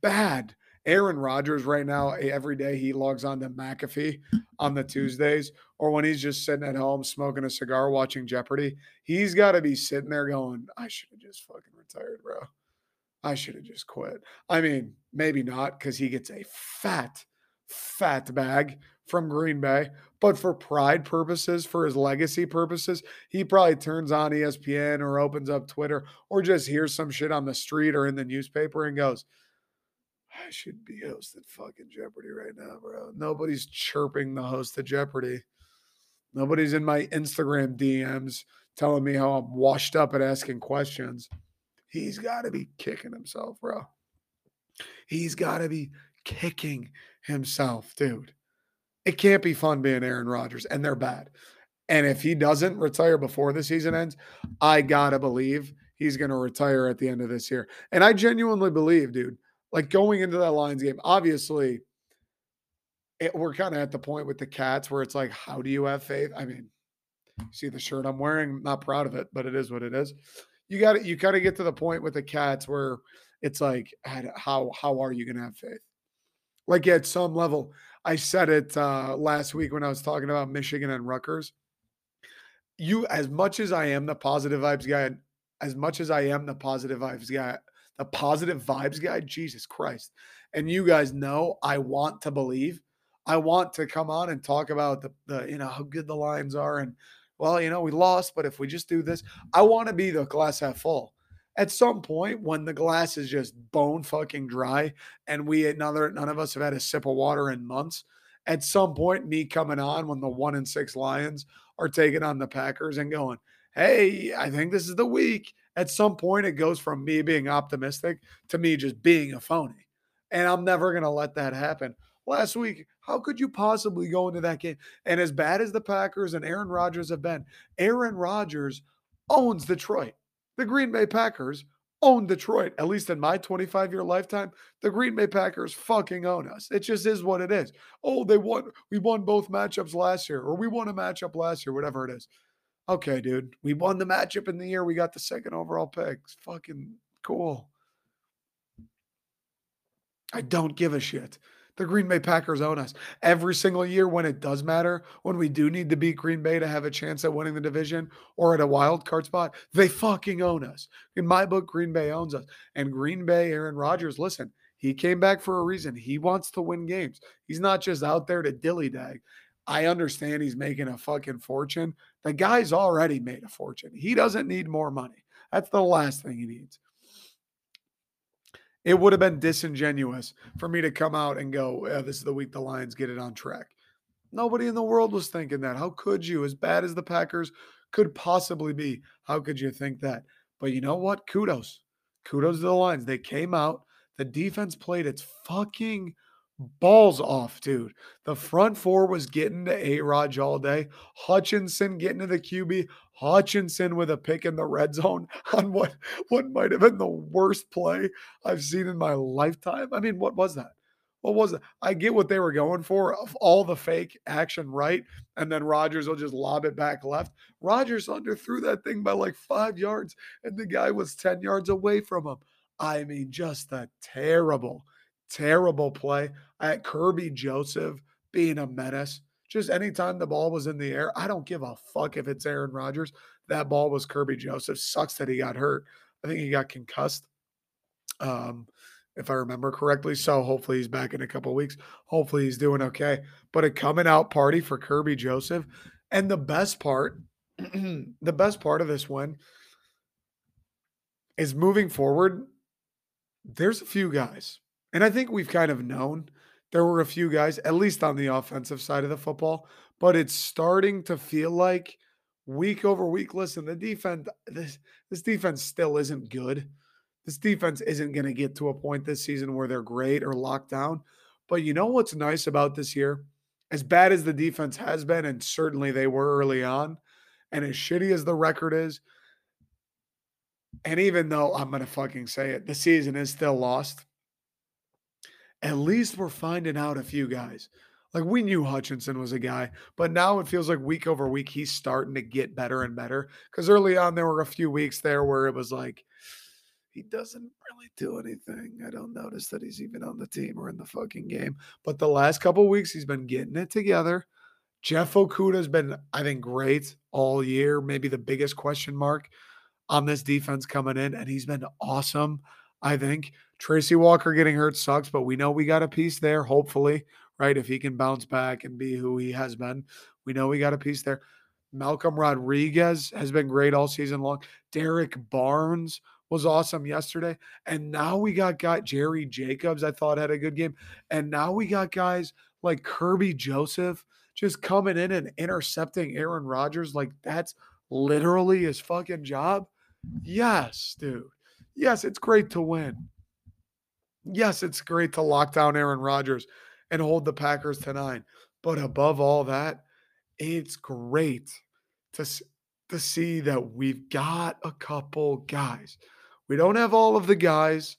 Bad. Aaron Rodgers right now, every day he logs on to McAfee on the Tuesdays, or when he's just sitting at home smoking a cigar watching Jeopardy, he's got to be sitting there going, I should have just fucking retired, bro. I should have just quit. I mean, maybe not because he gets a fat, fat bag from Green Bay. But for pride purposes, for his legacy purposes, he probably turns on ESPN or opens up Twitter or just hears some shit on the street or in the newspaper and goes, I should be hosting fucking Jeopardy right now, bro. Nobody's chirping the host of Jeopardy. Nobody's in my Instagram DMs telling me how I'm washed up at asking questions. He's got to be kicking himself, bro. He's got to be kicking himself, dude. It can't be fun being Aaron Rodgers, and they're bad. And if he doesn't retire before the season ends, I gotta believe he's gonna retire at the end of this year. And I genuinely believe, dude, like going into that Lions game, obviously, it, we're kind of at the point with the cats where it's like, how do you have faith? I mean, see the shirt I'm wearing, not proud of it, but it is what it is. You got to you kind of get to the point with the cats where it's like, how how are you gonna have faith? Like at some level, I said it uh, last week when I was talking about Michigan and Rutgers. You, as much as I am the positive vibes guy, as much as I am the positive vibes guy, the positive vibes guy, Jesus Christ. And you guys know I want to believe. I want to come on and talk about the, the you know how good the Lions are and well, you know, we lost, but if we just do this, I want to be the glass half full. At some point, when the glass is just bone fucking dry, and we another none of us have had a sip of water in months, at some point, me coming on when the one and six Lions are taking on the Packers and going, "Hey, I think this is the week." at some point it goes from me being optimistic to me just being a phony. And I'm never going to let that happen. Last week, how could you possibly go into that game? And as bad as the Packers and Aaron Rodgers have been, Aaron Rodgers owns Detroit. The Green Bay Packers own Detroit. At least in my 25 year lifetime, the Green Bay Packers fucking own us. It just is what it is. Oh, they won. We won both matchups last year, or we won a matchup last year, whatever it is. Okay, dude, we won the matchup in the year. We got the second overall pick. It's fucking cool. I don't give a shit. The Green Bay Packers own us every single year when it does matter, when we do need to beat Green Bay to have a chance at winning the division or at a wild card spot. They fucking own us. In my book, Green Bay owns us. And Green Bay, Aaron Rodgers, listen, he came back for a reason. He wants to win games. He's not just out there to dilly dag. I understand he's making a fucking fortune. The guy's already made a fortune. He doesn't need more money. That's the last thing he needs. It would have been disingenuous for me to come out and go, yeah, this is the week the Lions get it on track. Nobody in the world was thinking that. How could you? As bad as the Packers could possibly be, how could you think that? But you know what? Kudos. Kudos to the Lions. They came out. The defense played its fucking balls off, dude. The front four was getting to A-Rodge all day. Hutchinson getting to the QB. Hutchinson with a pick in the red zone on what what might have been the worst play I've seen in my lifetime. I mean, what was that? What was it? I get what they were going for of all the fake action right, and then Rodgers will just lob it back left. Rodgers underthrew that thing by like five yards, and the guy was 10 yards away from him. I mean, just a terrible, terrible play. At Kerby Joseph being a menace. Just anytime the ball was in the air, I don't give a fuck if it's Aaron Rodgers. That ball was Kerby Joseph. Sucks that he got hurt. I think he got concussed. Um, if I remember correctly. So hopefully he's back in a couple weeks. Hopefully he's doing okay. But a coming out party for Kerby Joseph. And the best part, the best part of this one is moving forward. There's a few guys and I think we've kind of known there were a few guys, at least on the offensive side of the football, but it's starting to feel like week over week. Listen, the defense, this, this defense still isn't good. This defense isn't going to get to a point this season where they're great or locked down. But you know what's nice about this year? As bad as the defense has been, and certainly they were early on, and as shitty as the record is, and even though I'm going to fucking say it, the season is still lost at least we're finding out a few guys. Like we knew Hutchinson was a guy, but now it feels like week over week he's starting to get better and better. Because early on there were a few weeks there where it was like, he doesn't really do anything. I don't notice that he's even on the team or in the fucking game. But the last couple weeks, he's been getting it together. Jeff Okudah's been, I think, great all year. Maybe the biggest question mark on this defense coming in, and he's been awesome. I think Tracy Walker getting hurt sucks, but we know we got a piece there. Hopefully, right? If he can bounce back and be who he has been, we know we got a piece there. Malcolm Rodriguez has been great all season long. Derrick Barnes was awesome yesterday. And now we got guy Jerry Jacobs, I thought had a good game. And now we got guys like Kerby Joseph just coming in and intercepting Aaron Rodgers. Like that's literally his fucking job. Yes, dude. Yes, it's great to win. Yes, it's great to lock down Aaron Rodgers and hold the Packers to nine. But above all that, it's great to to see that we've got a couple guys. We don't have all of the guys.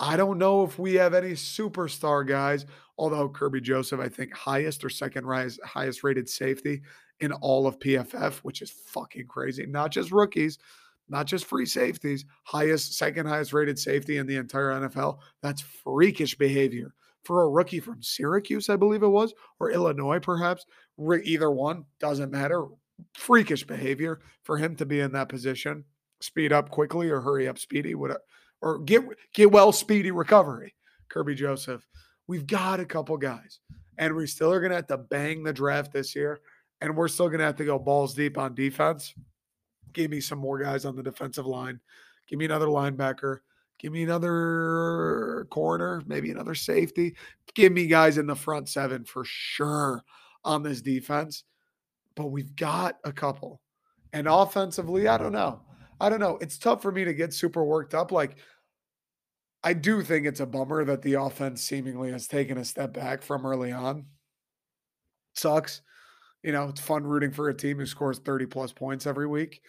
I don't know if we have any superstar guys, although Kerby Joseph, I think, highest or second rise, highest rated safety in all of PFF, which is fucking crazy. Not just rookies, not just free safeties, highest, second highest rated safety in the entire NFL. That's freakish behavior for a rookie from Syracuse, I believe it was, or Illinois, perhaps. Either one doesn't matter freakish behavior for him to be in that position. Speed up quickly or hurry up speedy, whatever, or get get well speedy recovery. Kerby Joseph. We've got a couple guys, and we still are gonna have to bang the draft this year, and we're still gonna have to go balls deep on defense. Give me some more guys on the defensive line. Give me another linebacker. Give me another corner, maybe another safety. Give me guys in the front seven for sure on this defense but we've got a couple. And offensively, I don't know. I don't know. It's tough for me to get super worked up. Like, I do think it's a bummer that the offense seemingly has taken a step back from early on. Sucks. You know, it's fun rooting for a team who scores 30 plus points every week.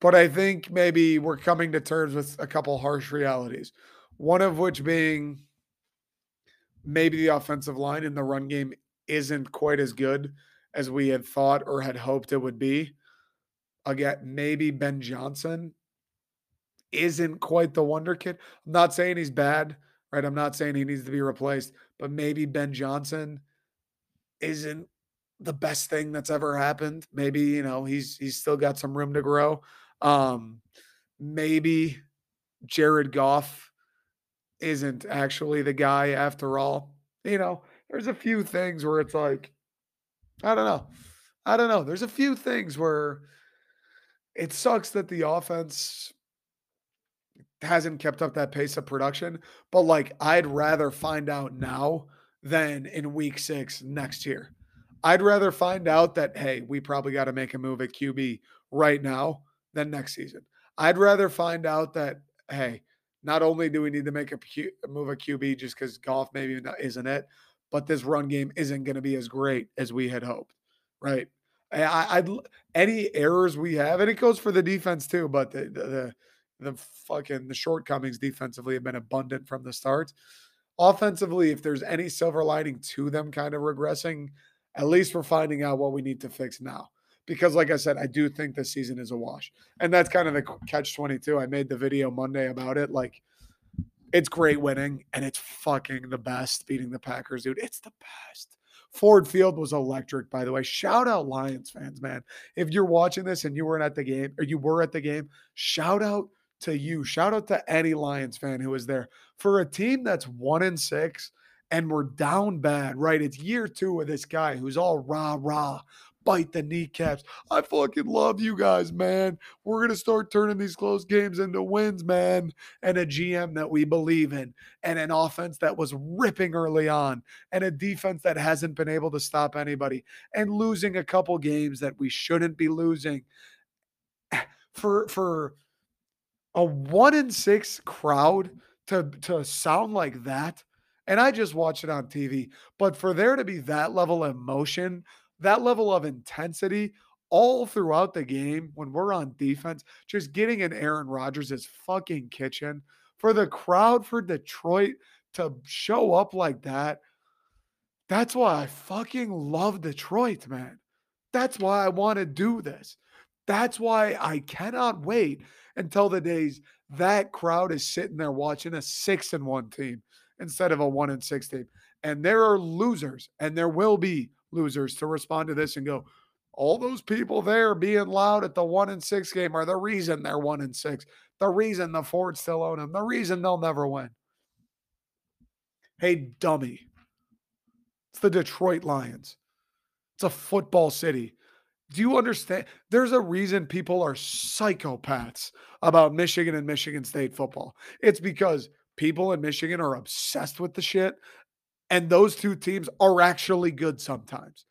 But I think maybe we're coming to terms with a couple harsh realities. One of which being maybe the offensive line in the run game isn't quite as good as we had thought or had hoped it would be. Again, maybe Ben Johnson isn't quite the wonder kid. I'm not saying he's bad, right? I'm not saying he needs to be replaced, but maybe Ben Johnson isn't the best thing that's ever happened. Maybe, you know, he's he's still got some room to grow. Um maybe Jared Goff isn't actually the guy after all. You know, there's a few things where it's like I don't know. I don't know. There's a few things where it sucks that the offense hasn't kept up that pace of production, but like I'd rather find out now than in week six next year. I'd rather find out that, hey, we probably got to make a move at QB right now than next season. I'd rather find out that, hey, not only do we need to make a, move at QB just because Goff maybe isn't it, but this run game isn't going to be as great as we had hoped, right? I, I'd any errors we have, and it goes for the defense too. But the the the fucking the shortcomings defensively have been abundant from the start. Offensively, if there's any silver lining to them kind of regressing, at least we're finding out what we need to fix now. Because, like I said, I do think this season is a wash, and that's kind of the catch twenty two. I made the video Monday about it, like it's great winning, and it's fucking the best beating the Packers, dude. It's the best. Ford Field was electric, by the way. Shout out Lions fans, man. If you're watching this and you weren't at the game or you were at the game, shout out to you. Shout out to any Lions fan who was there. For a team that's one in six and we're down bad, right? It's year two of this guy who's all rah rah, bite the kneecaps. I fucking love you guys, man. We're going to start turning these close games into wins, man. And a GM that we believe in, and an offense that was ripping early on, and a defense that hasn't been able to stop anybody, and losing a couple games that we shouldn't be losing. For, for, a one in six crowd to to sound like that and i just watch it on tv but for there to be that level of emotion that level of intensity all throughout the game when we're on defense, just getting in Aaron Rodgers' fucking kitchen for the crowd for Detroit to show up like that. That's why I fucking love Detroit, man. That's why I want to do this. That's why I cannot wait until the days that crowd is sitting there watching a six and one team instead of a one and six team. And there are losers, and there will be losers to respond to this and go, all those people there being loud at the one and six game are the reason they're one and six, the reason the Fords still own them, the reason they'll never win. Hey, dummy. It's the Detroit Lions. It's a football city. Do you understand? There's a reason people are psychopaths about Michigan and Michigan State football. It's because people in Michigan are obsessed with the shit, and those two teams are actually good sometimes.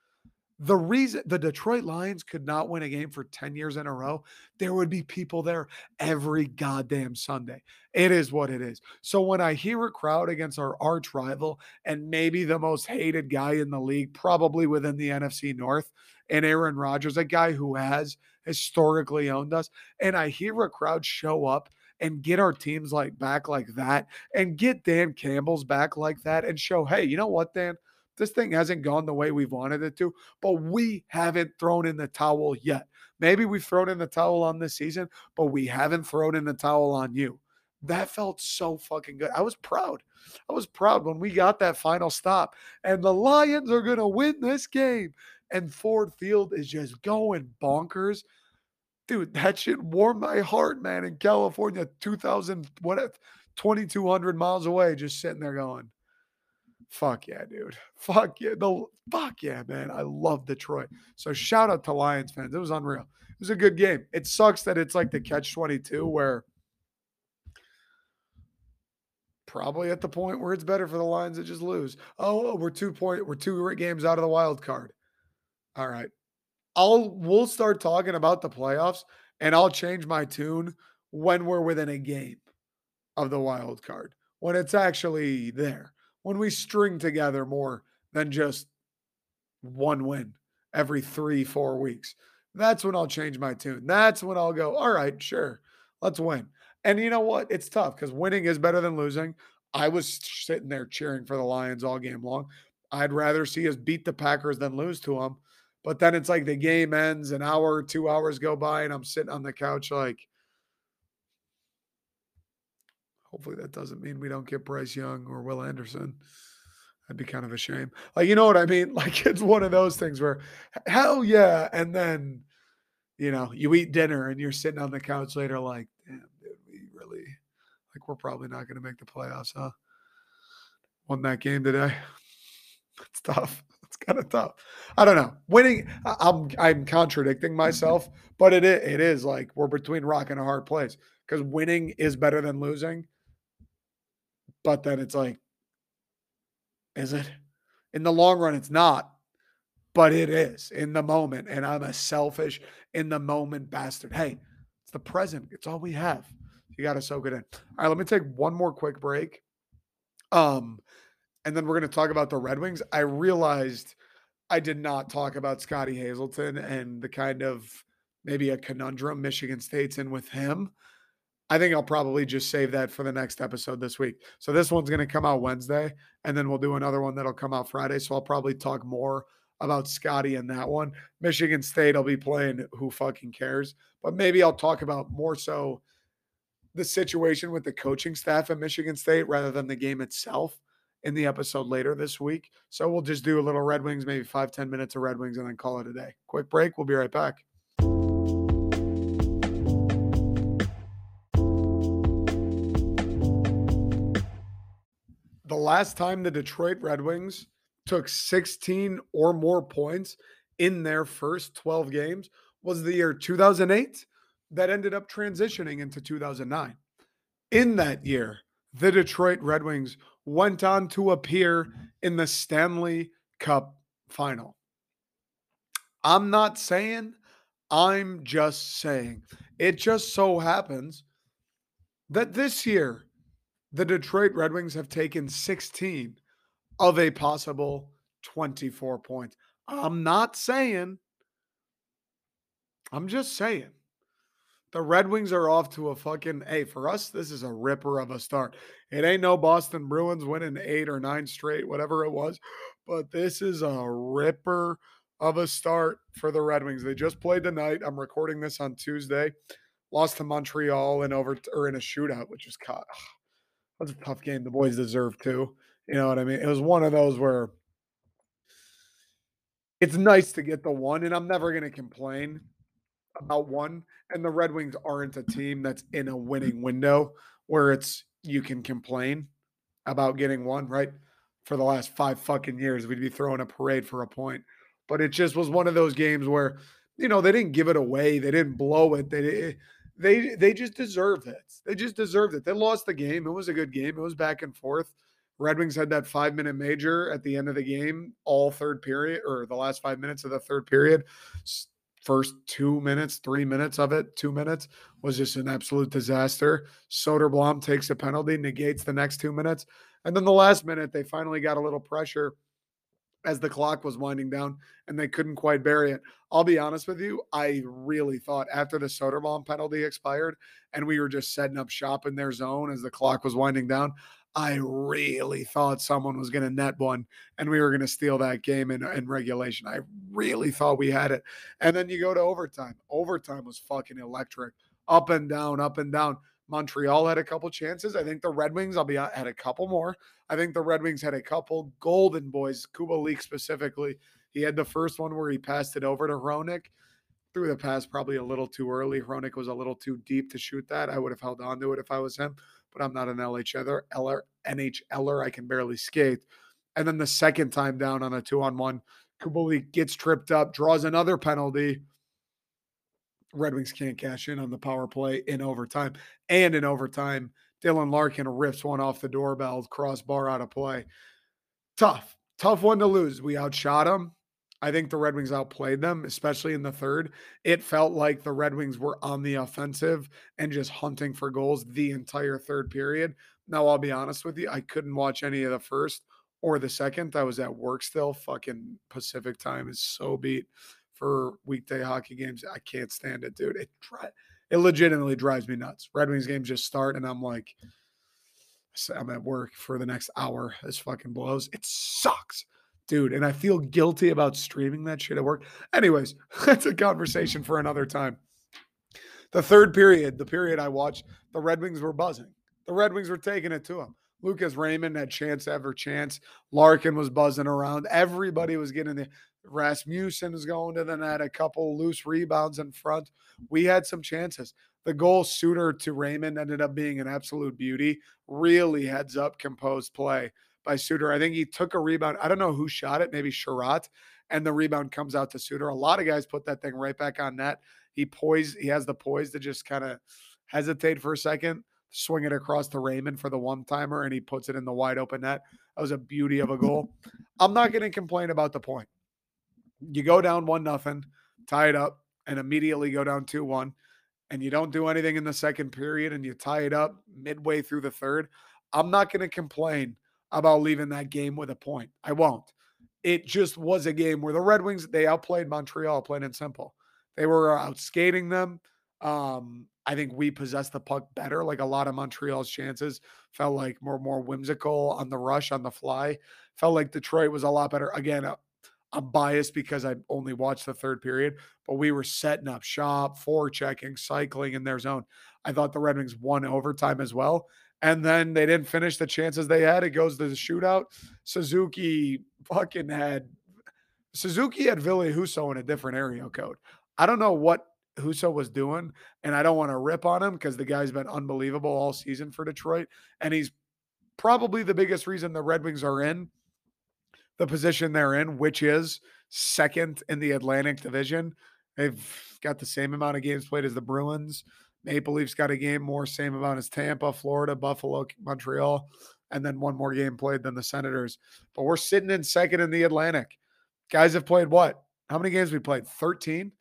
The reason the Detroit Lions could not win a game for 10 years in a row, there would be people there every goddamn Sunday. It is what it is. So when I hear a crowd against our arch rival and maybe the most hated guy in the league, probably within the NFC North, and Aaron Rodgers, a guy who has historically owned us, and I hear a crowd show up and get our teams like back like that and get Dan Campbell's back like that and show, hey, you know what, Dan? This thing hasn't gone the way we've wanted it to, but we haven't thrown in the towel yet. Maybe we've thrown in the towel on this season, but we haven't thrown in the towel on you. That felt so fucking good. I was proud. I was proud when we got that final stop. And the Lions are going to win this game. And Ford Field is just going bonkers. Dude, that shit warmed my heart, man. In California, 2000, what, 2,200 miles away, just sitting there going, Fuck yeah, dude. Fuck yeah. The fuck yeah, man. I love Detroit. So shout out to Lions fans. It was unreal. It was a good game. It sucks that it's like the catch 22 where probably at the point where it's better for the Lions to just lose. Oh, oh we're two point we're two games out of the wild card. All right. I'll we'll start talking about the playoffs and I'll change my tune when we're within a game of the wild card. When it's actually there when we string together more than just one win every three, four weeks. That's when I'll change my tune. That's when I'll go, all right, sure, let's win. And you know what? It's tough because winning is better than losing. I was sitting there cheering for the Lions all game long. I'd rather see us beat the Packers than lose to them. But then it's like the game ends, an hour, two hours go by, and I'm sitting on the couch like, Hopefully that doesn't mean we don't get Bryce Young or Will Anderson. That'd be kind of a shame. Like, you know what I mean? Like, it's one of those things where, hell yeah. And then, you know, you eat dinner and you're sitting on the couch later, like, damn, dude, we really, like, we're probably not going to make the playoffs, huh? Won that game today. It's tough. Kind of tough. I don't know. Winning, I'm I'm contradicting myself, but it it is like we're between rock and a hard place because winning is better than losing. But then it's like, is it? In the long run, it's not, but it is in the moment. And I'm a selfish, in the moment bastard. Hey, it's the present. It's all we have. You got to soak it in. All right, let me take one more quick break. Um, and then we're going to talk about the Red Wings. I realized I did not talk about Scottie Hazelton and the kind of maybe a conundrum Michigan State's in with him. I think I'll probably just save that for the next episode this week. So this one's going to come out Wednesday, and then we'll do another one that'll come out Friday. So I'll probably talk more about Scottie in that one. Michigan State, I'll be playing who fucking cares, but maybe I'll talk about more so the situation with the coaching staff at Michigan State rather than the game itself in the episode later this week. So we'll just do a little Red Wings, maybe five ten minutes of Red Wings, and then call it a day. Quick break. We'll be right back. the last time the Detroit Red Wings took 16 or more points in their first 12 games was the year 2008 that ended up transitioning into 2009. In that year, the Detroit Red Wings went on to appear in the Stanley Cup final. I'm not saying, I'm just saying. It just so happens that this year, the Detroit Red Wings have taken 16 of a possible 24 points. I'm not saying, I'm just saying. The Red Wings are off to a fucking hey, for us, this is a ripper of a start. It ain't no Boston Bruins winning eight or nine straight, whatever it was, but this is a ripper of a start for the Red Wings. They just played tonight. I'm recording this on Tuesday. Lost to Montreal in over or in a shootout, which was caught. That was a tough game. The boys deserve too. You know what I mean? It was one of those where it's nice to get the one, and I'm never going to complain about one. And the Red Wings aren't a team that's in a winning window where it's you can complain about getting one, right? For the last five fucking years, we'd be throwing a parade for a point. But it just was one of those games where, you know, they didn't give it away. They didn't blow it. They they they just deserved it. They just deserved it. They lost the game. It was a good game. It was back and forth. Red Wings had that five minute major at the end of the game, all third period or the last five minutes of the third period. First two minutes, three minutes of it, two minutes was just an absolute disaster. Soderblom takes a penalty, negates the next two minutes. And then the last minute, they finally got a little pressure as the clock was winding down and they couldn't quite bury it. I'll be honest with you, I really thought after the Soderblom penalty expired and we were just setting up shop in their zone as the clock was winding down, I really thought someone was going to net one and we were going to steal that game in, in regulation. I really thought we had it. And then you go to overtime. Overtime was fucking electric. Up and down, up and down. Montreal had a couple chances. I think the Red Wings, I'll be had a couple more. I think the Red Wings had a couple golden boys, Kubalik specifically. He had the first one where he passed it over to Hronek. Threw the pass probably a little too early. Hronek was a little too deep to shoot that. I would have held on to it if I was him, but I'm not an LHLer. LR, NHLer. I can barely skate. And then the second time down on a two on one, Kubalik gets tripped up, draws another penalty Red Wings can't cash in on the power play in overtime. And in overtime, Dylan Larkin rips one off the doorbell, crossbar out of play. Tough, tough one to lose. We outshot them. I think the Red Wings outplayed them, especially in the third. It felt like the Red Wings were on the offensive and just hunting for goals the entire third period. Now, I'll be honest with you, I couldn't watch any of the first or the second. I was at work still. Fucking Pacific time is so beat for weekday hockey games. I can't stand it, dude. It it legitimately drives me nuts. Red Wings games just start, and I'm like, I'm at work for the next hour. This fucking blows. It sucks, dude. And I feel guilty about streaming that shit at work. Anyways, that's a conversation for another time. The third period, the period I watched, the Red Wings were buzzing. The Red Wings were taking it to them. Lucas Raymond had chance ever chance. Larkin was buzzing around. Everybody was getting the Rasmussen is going to the net, a couple loose rebounds in front. We had some chances. The goal Suter to Raymond ended up being an absolute beauty. Really heads up, composed play by Suter. I think he took a rebound. I don't know who shot it, maybe Chiarot, and the rebound comes out to Suter. A lot of guys put that thing right back on net. He poised, he has the poise to just kind of hesitate for a second, swing it across to Raymond for the one timer, and he puts it in the wide open net. That was a beauty of a goal. I'm not going to complain about the point you go down one nothing, tie it up, and immediately go down two one, and you don't do anything in the second period, and you tie it up midway through the third. I'm not going to complain about leaving that game with a point. I won't. It just was a game where the Red Wings they outplayed Montreal, plain and simple. They were out skating them. Um, I think we possessed the puck better. Like a lot of Montreal's chances felt like more more whimsical on the rush, on the fly. Felt like Detroit was a lot better. Again, I'm biased because I only watched the third period, but we were setting up shop, forechecking, cycling in their zone. I thought the Red Wings won overtime as well. And then they didn't finish the chances they had. It goes to the shootout. Suzuki fucking had Suzuki had Ville Husso in a different area code. I don't know what Husso was doing, and I don't want to rip on him because the guy's been unbelievable all season for Detroit, and he's probably the biggest reason the Red Wings are in the position they're in, which is second in the Atlantic Division. They've got the same amount of games played as the Bruins. Maple Leafs got a game more, same amount as Tampa, Florida, Buffalo, Montreal, and then one more game played than the Senators. But we're sitting in second in the Atlantic. Guys have played what? How many games we played? 13?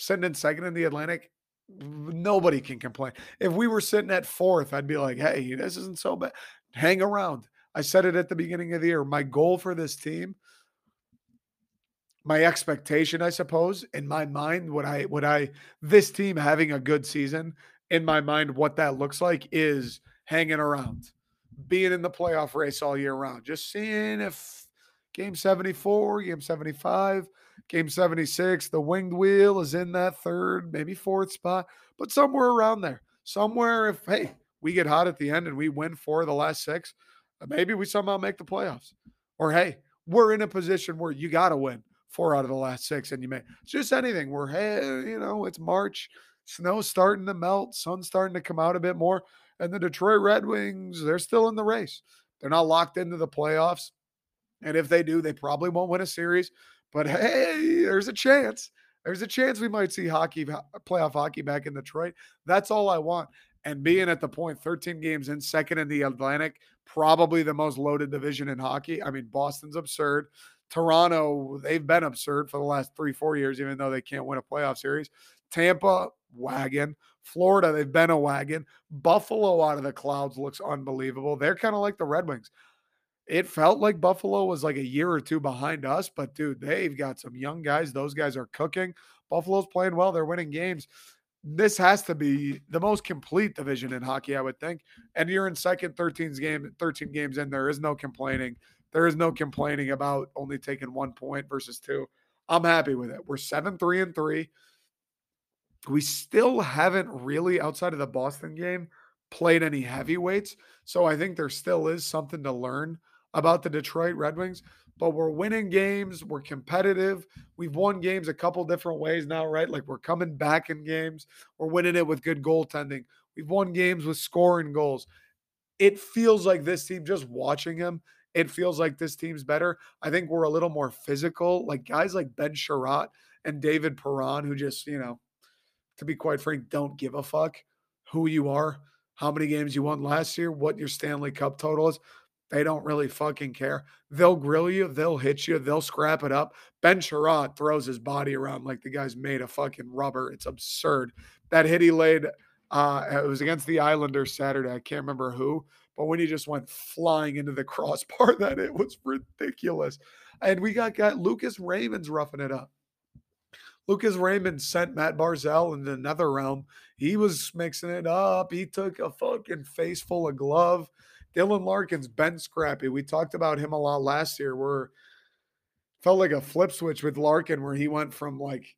Sitting in second in the Atlantic. Nobody can complain. If we were sitting at fourth, I'd be like, hey, this isn't so bad. Hang around. I said it at the beginning of the year. My goal for this team, my expectation, I suppose, in my mind, what I what I this team having a good season, in my mind, what that looks like is hanging around, being in the playoff race all year round, just seeing if game 74, game 75, game 76, the winged wheel is in that third, maybe fourth spot, but somewhere around there. Somewhere, if, hey, we get hot at the end and we win four of the last six, maybe we somehow make the playoffs. Or, hey, we're in a position where you got to win four out of the last six and you may it's just anything We're hey, you know, it's March, snow's starting to melt, sun's starting to come out a bit more. And the Detroit Red Wings, they're still in the race. They're not locked into the playoffs. And if they do, they probably won't win a series. But hey, there's a chance. There's a chance we might see hockey, uh, playoff hockey back in Detroit. That's all I want. And being at the point, 13 games in, second in the Atlantic, probably the most loaded division in hockey. I mean, Boston's absurd. Toronto, they've been absurd for the last three, four years, even though they can't win a playoff series. Tampa, wagon. Florida, they've been a wagon. Buffalo out of the clouds looks unbelievable. They're kind of like the Red Wings. It felt like Buffalo was like a year or two behind us, but dude, they've got some young guys. Those guys are cooking. Buffalo's playing well. They're winning games. This has to be the most complete division in hockey, I would think. And you're in second 13 game, 13 games in. There is no complaining. There is no complaining about only taking one point versus two. I'm happy with it. We're seven, three, and three we still haven't really, outside of the Boston game, played any heavyweights. So I think there still is something to learn about the Detroit Red Wings. But we're winning games. We're competitive. We've won games a couple different ways now, right? Like we're coming back in games. We're winning it with good goaltending. We've won games with scoring goals. It feels like this team, just watching him, it feels like this team's better. I think we're a little more physical. Like guys like Ben Chiarot and David Perron, who just, you know, to be quite frank, don't give a fuck who you are, how many games you won last year, what your Stanley Cup total is. They don't really fucking care. They'll grill you, they'll hit you, they'll scrap it up. Ben Chiarot throws his body around like the guy's made of fucking rubber. It's absurd. That hit he laid, uh, it was against the Islanders Saturday. I can't remember who, but when he just went flying into the crossbar, that it was ridiculous. And we got, got Lucas Raymond's roughing it up. Lucas Raymond sent Matt Barzal into another realm. He was mixing it up. He took a fucking face full of glove. Dylan Larkin's been scrappy. We talked about him a lot last year where felt like a flip switch with Larkin where he went from like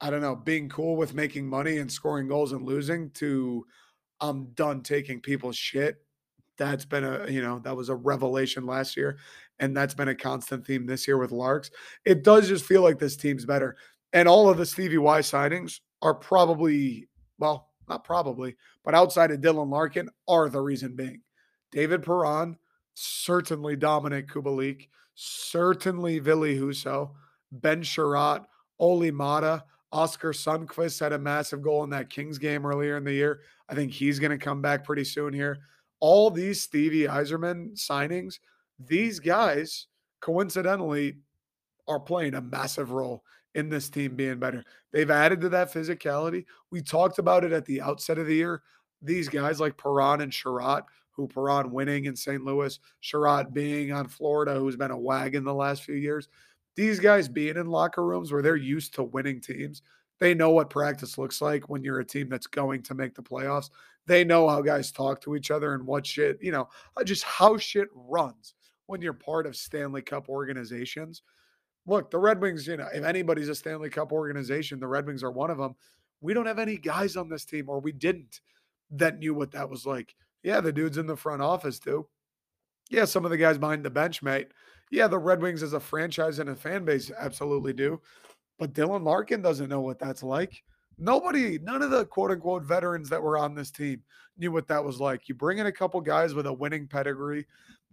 I don't know, being cool with making money and scoring goals and losing to I'm done taking people's shit. That's been a, you know, that was a revelation last year. And that's been a constant theme this year with Larks. It does just feel like this team's better. And all of the Stevie Y signings are probably, well, not probably, but outside of Dylan Larkin are the reason being. David Perron, certainly Dominik Kubalik, certainly Ville Husso Ben Chiarot, Olli Maatta, Oskar Sundqvist had a massive goal in that Kings game earlier in the year. I think he's going to come back pretty soon here. All these Stevie Yzerman signings, these guys coincidentally are playing a massive role in this team being better. They've added to that physicality. We talked about it at the outset of the year. These guys like Perron and Chiarot, who Perron winning in St. Louis, Chiarot being on Florida, who's been a wagon the last few years. These guys being in locker rooms where they're used to winning teams, they know what practice looks like when you're a team that's going to make the playoffs. They know how guys talk to each other and what shit, you know, uh, just how shit runs when you're part of Stanley Cup organizations look, the Red Wings, you know, if anybody's a Stanley Cup organization, the Red Wings are one of them. We don't have any guys on this team, or we didn't, that knew what that was like. Yeah, the dudes in the front office do. Yeah, some of the guys behind the bench, mate. Yeah, the Red Wings as a franchise and a fan base absolutely do. But Dylan Larkin doesn't know what that's like. Nobody, none of the quote unquote veterans that were on this team knew what that was like. You bring in a couple guys with a winning pedigree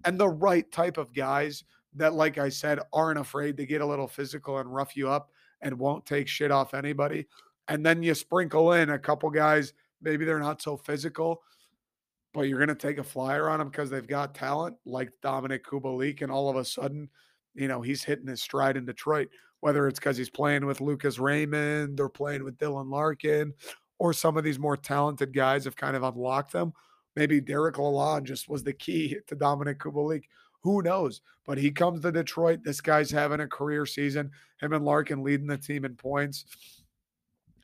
and the right type of guys that, like I said, aren't afraid to get a little physical and rough you up and won't take shit off anybody. And then you sprinkle in a couple guys, maybe they're not so physical, but you're going to take a flyer on them because they've got talent like Dominik Kubalik. And all of a sudden, you know, he's hitting his stride in Detroit, whether it's because he's playing with Lucas Raymond or playing with Dylan Larkin or some of these more talented guys have kind of unlocked them. Maybe Derek Lalonde just was the key to Dominik Kubalik. Who knows? But he comes to Detroit. This guy's having a career season. Him and Larkin leading the team in points.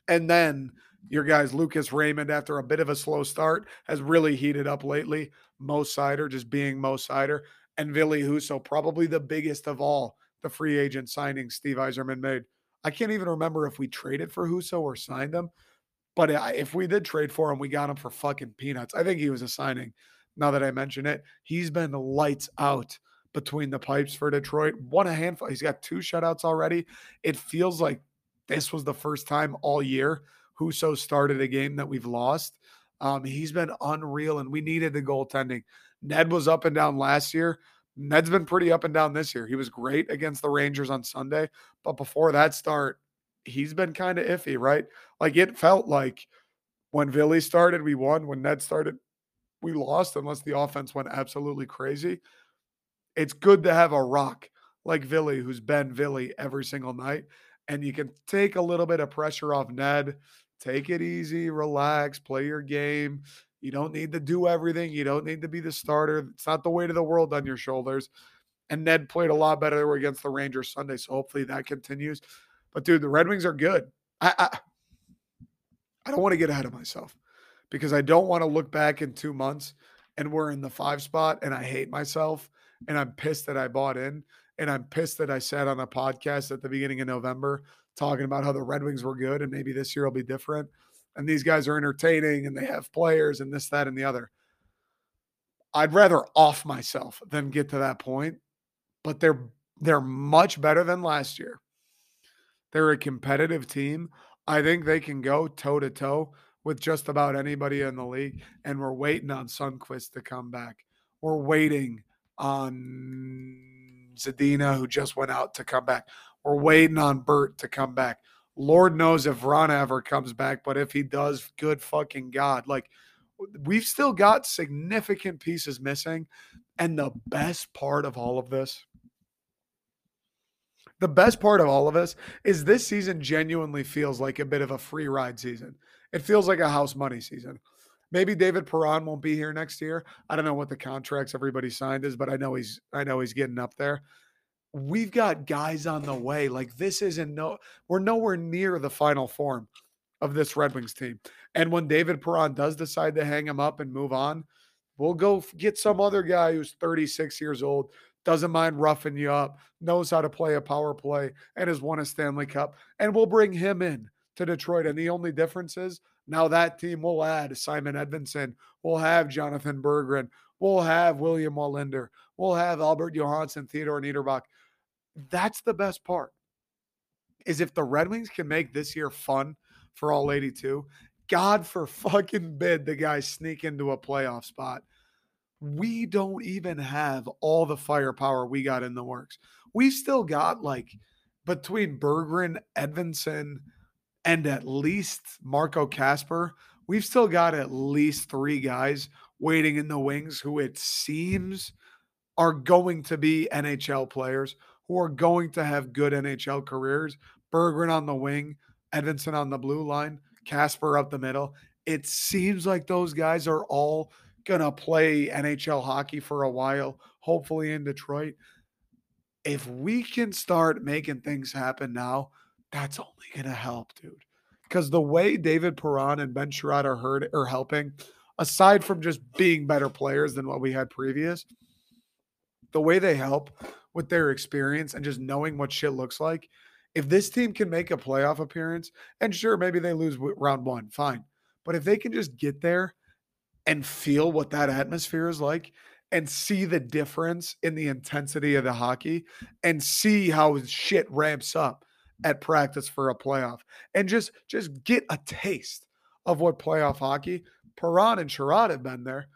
And then your guys, Lucas Raymond, after a bit of a slow start, has really heated up lately. Mo Seider just being Mo Seider. And Ville Husso, probably the biggest of all the free agent signings Steve Yzerman made. I can't even remember if we traded for Husso or signed him. But if we did trade for him, we got him for fucking peanuts. I think he was a signing. Now that I mention it, he's been lights out between the pipes for Detroit. Won a handful. He's got two shutouts already. It feels like this was the first time all year Husso started a game that we've lost. Um, he's been unreal, and we needed the goaltending. Ned was up and down last year. Ned's been pretty up and down this year. He was great against the Rangers on Sunday, but before that start, he's been kind of iffy, right? Like it felt like when Ville started, we won. When Ned started, we lost unless the offense went absolutely crazy. It's good to have a rock like Ville, who's been Ville every single night, and you can take a little bit of pressure off Ned. Take it easy, relax, play your game. You don't need to do everything. You don't need to be the starter. It's not the weight of the world on your shoulders. And Ned played a lot better against the Rangers Sunday, so hopefully that continues. But dude, the Red Wings are good. I I, I don't want to get ahead of myself because I don't want to look back in two months and we're in the five spot and I hate myself and I'm pissed that I bought in and I'm pissed that I said on a podcast at the beginning of November talking about how the Red Wings were good and maybe this year will be different. And these guys are entertaining and they have players and this, that, and the other. I'd rather off myself than get to that point, but they're they're much better than last year. They're a competitive team. I think they can go toe to toe with just about anybody in the league. And we're waiting on Sundqvist to come back. We're waiting on Zadina, who just went out, to come back. We're waiting on Bert to come back. Lord knows if Ron ever comes back, but if he does, good fucking God. Like, we've still got significant pieces missing. And the best part of all of this the best part of all of this is this season genuinely feels like a bit of a free ride season. It feels like a house money season. Maybe David Perron won't be here next year. I don't know what the contracts everybody signed is, but I know he's I know he's getting up there. We've got guys on the way. Like this isn't no we're nowhere near the final form of this Red Wings team. And when David Perron does decide to hang him up and move on, we'll go get some other guy who's 36 years old doesn't mind roughing you up, knows how to play a power play, and has won a Stanley Cup. And we'll bring him in to Detroit. And the only difference is now that team will add Simon Edvinsson, we'll have Jonathan Berggren, we'll have William Wallinder, we'll have Albert Johansson, Theodore Niederbach. That's the best part. Is if the Red Wings can make this year fun for all 82, God for fucking bid the guys sneak into a playoff spot we don't even have all the firepower we got in the works. We've still got like between Berggren, Edvinsson, and at least Marco Kasper, we've still got at least three guys waiting in the wings who it seems are going to be NHL players who are going to have good NHL careers. Berggren on the wing, Edvinsson on the blue line, Kasper up the middle. It seems like those guys are all going to play NHL hockey for a while, hopefully in Detroit. If we can start making things happen now, that's only going to help, dude. Because the way David Perron and Ben Chiarot are are helping, aside from just being better players than what we had previous, the way they help with their experience and just knowing what shit looks like. If this team can make a playoff appearance, and sure, maybe they lose round one, fine. But if they can just get there and feel what that atmosphere is like and see the difference in the intensity of the hockey and see how shit ramps up at practice for a playoff and just just get a taste of what playoff hockey Perron and Chiarot have been there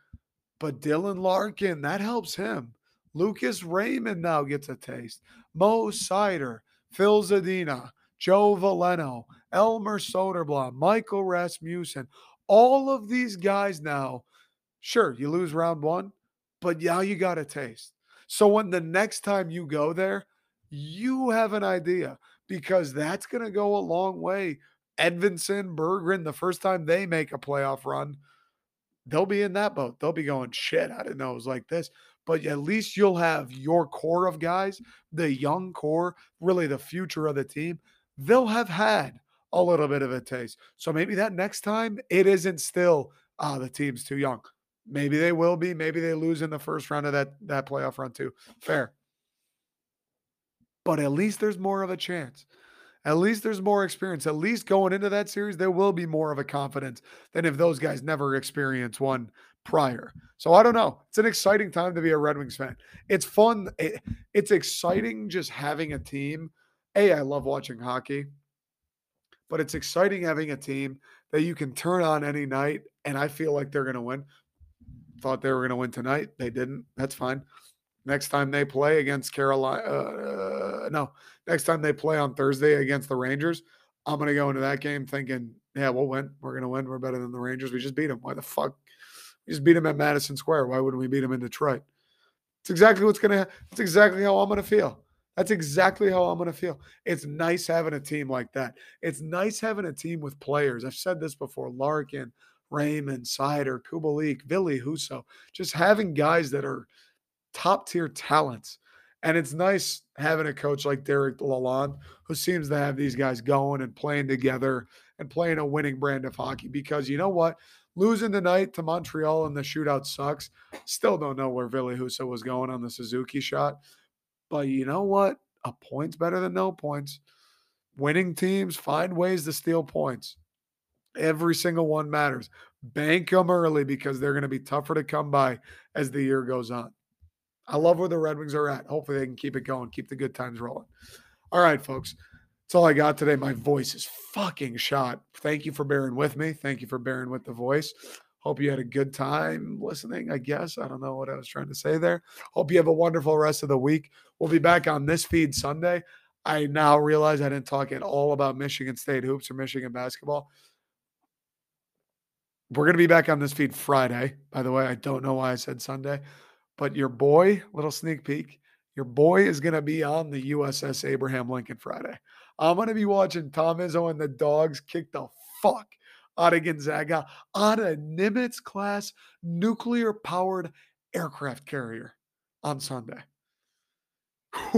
but Dylan Larkin that helps him Lucas Raymond now gets a taste Mo Seider Phil Zadina Joe Veleno, Elmer Soderblom Michael Rasmussen all of these guys now, sure, you lose round one, but now you got a taste. So when the next time you go there, you have an idea because that's going to go a long way. Edvinsson, Berggren, the first time they make a playoff run, they'll be in that boat. They'll be going, shit, I didn't know it was like this. But at least you'll have your core of guys, the young core, really the future of the team. They'll have had a little bit of a taste. So maybe that next time it isn't still, ah, the team's too young. Maybe they will be. Maybe they lose in the first round of that that playoff run too. Fair. but at least there's more of a chance. At least there's more experience. At least going into that series, there will be more of a confidence than if those guys never experience one prior. So I don't know. It's an exciting time to be a Red Wings fan. It's fun. It, it's exciting just having a team. A, I love watching hockey, but it's exciting having a team that you can turn on any night, and I feel like they're going to win. Thought they were going to win tonight. They didn't. That's fine. Next time they play against Carolina, uh, no, next time they play on Thursday against the Rangers, I'm going to go into that game thinking, yeah, we'll win. We're going to win. We're better than the Rangers. We just beat them. Why the fuck? Just beat them at Madison Square. Why wouldn't we beat them in Detroit? It's exactly what's going to, it's exactly how I'm to feel. That's exactly how I'm to feel. It's nice having a team like that. It's nice having a team with players. I've said this before Larkin, Raymond, Seider, Kubalik, Ville Husso, just having guys that are – top tier talents. And it's nice having a coach like Derek Lalonde who seems to have these guys going and playing together and playing a winning brand of hockey. Because you know what? Losing tonight to Montreal in the shootout sucks. Still don't know where Ville Husso was going on the Suzuki shot. But you know what? A point's better than no points. Winning teams find ways to steal points. Every single one matters. Bank them early because they're going to be tougher to come by as the year goes on. I love where the Red Wings are at. Hopefully, they can keep it going, keep the good times rolling. All right, folks. That's all I got today. My voice is fucking shot. Thank you for bearing with me. Thank you for bearing with the voice. Hope you had a good time listening, I guess. I don't know what I was trying to say there. Hope you have a wonderful rest of the week. We'll be back on this feed Sunday. I now realize I didn't talk at all about Michigan State hoops or Michigan basketball. We're going to be back on this feed Friday. By the way, I don't know why I said Sunday. But your boy, little sneak peek, your boy is going to be on the USS Abraham Lincoln Friday. I'm going to be watching Tom Izzo and the dogs kick the fuck out of Gonzaga on a Nimitz class nuclear powered aircraft carrier on Sunday.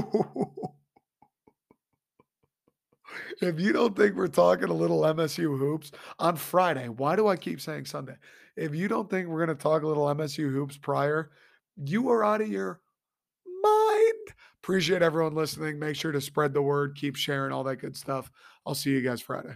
if you don't think we're talking a little MSU hoops on Friday, why do I keep saying Sunday? If you don't think we're going to talk a little MSU hoops prior you are out of your. Appreciate everyone listening. Make sure to spread the word, keep sharing all that good stuff. I'll see you guys Friday.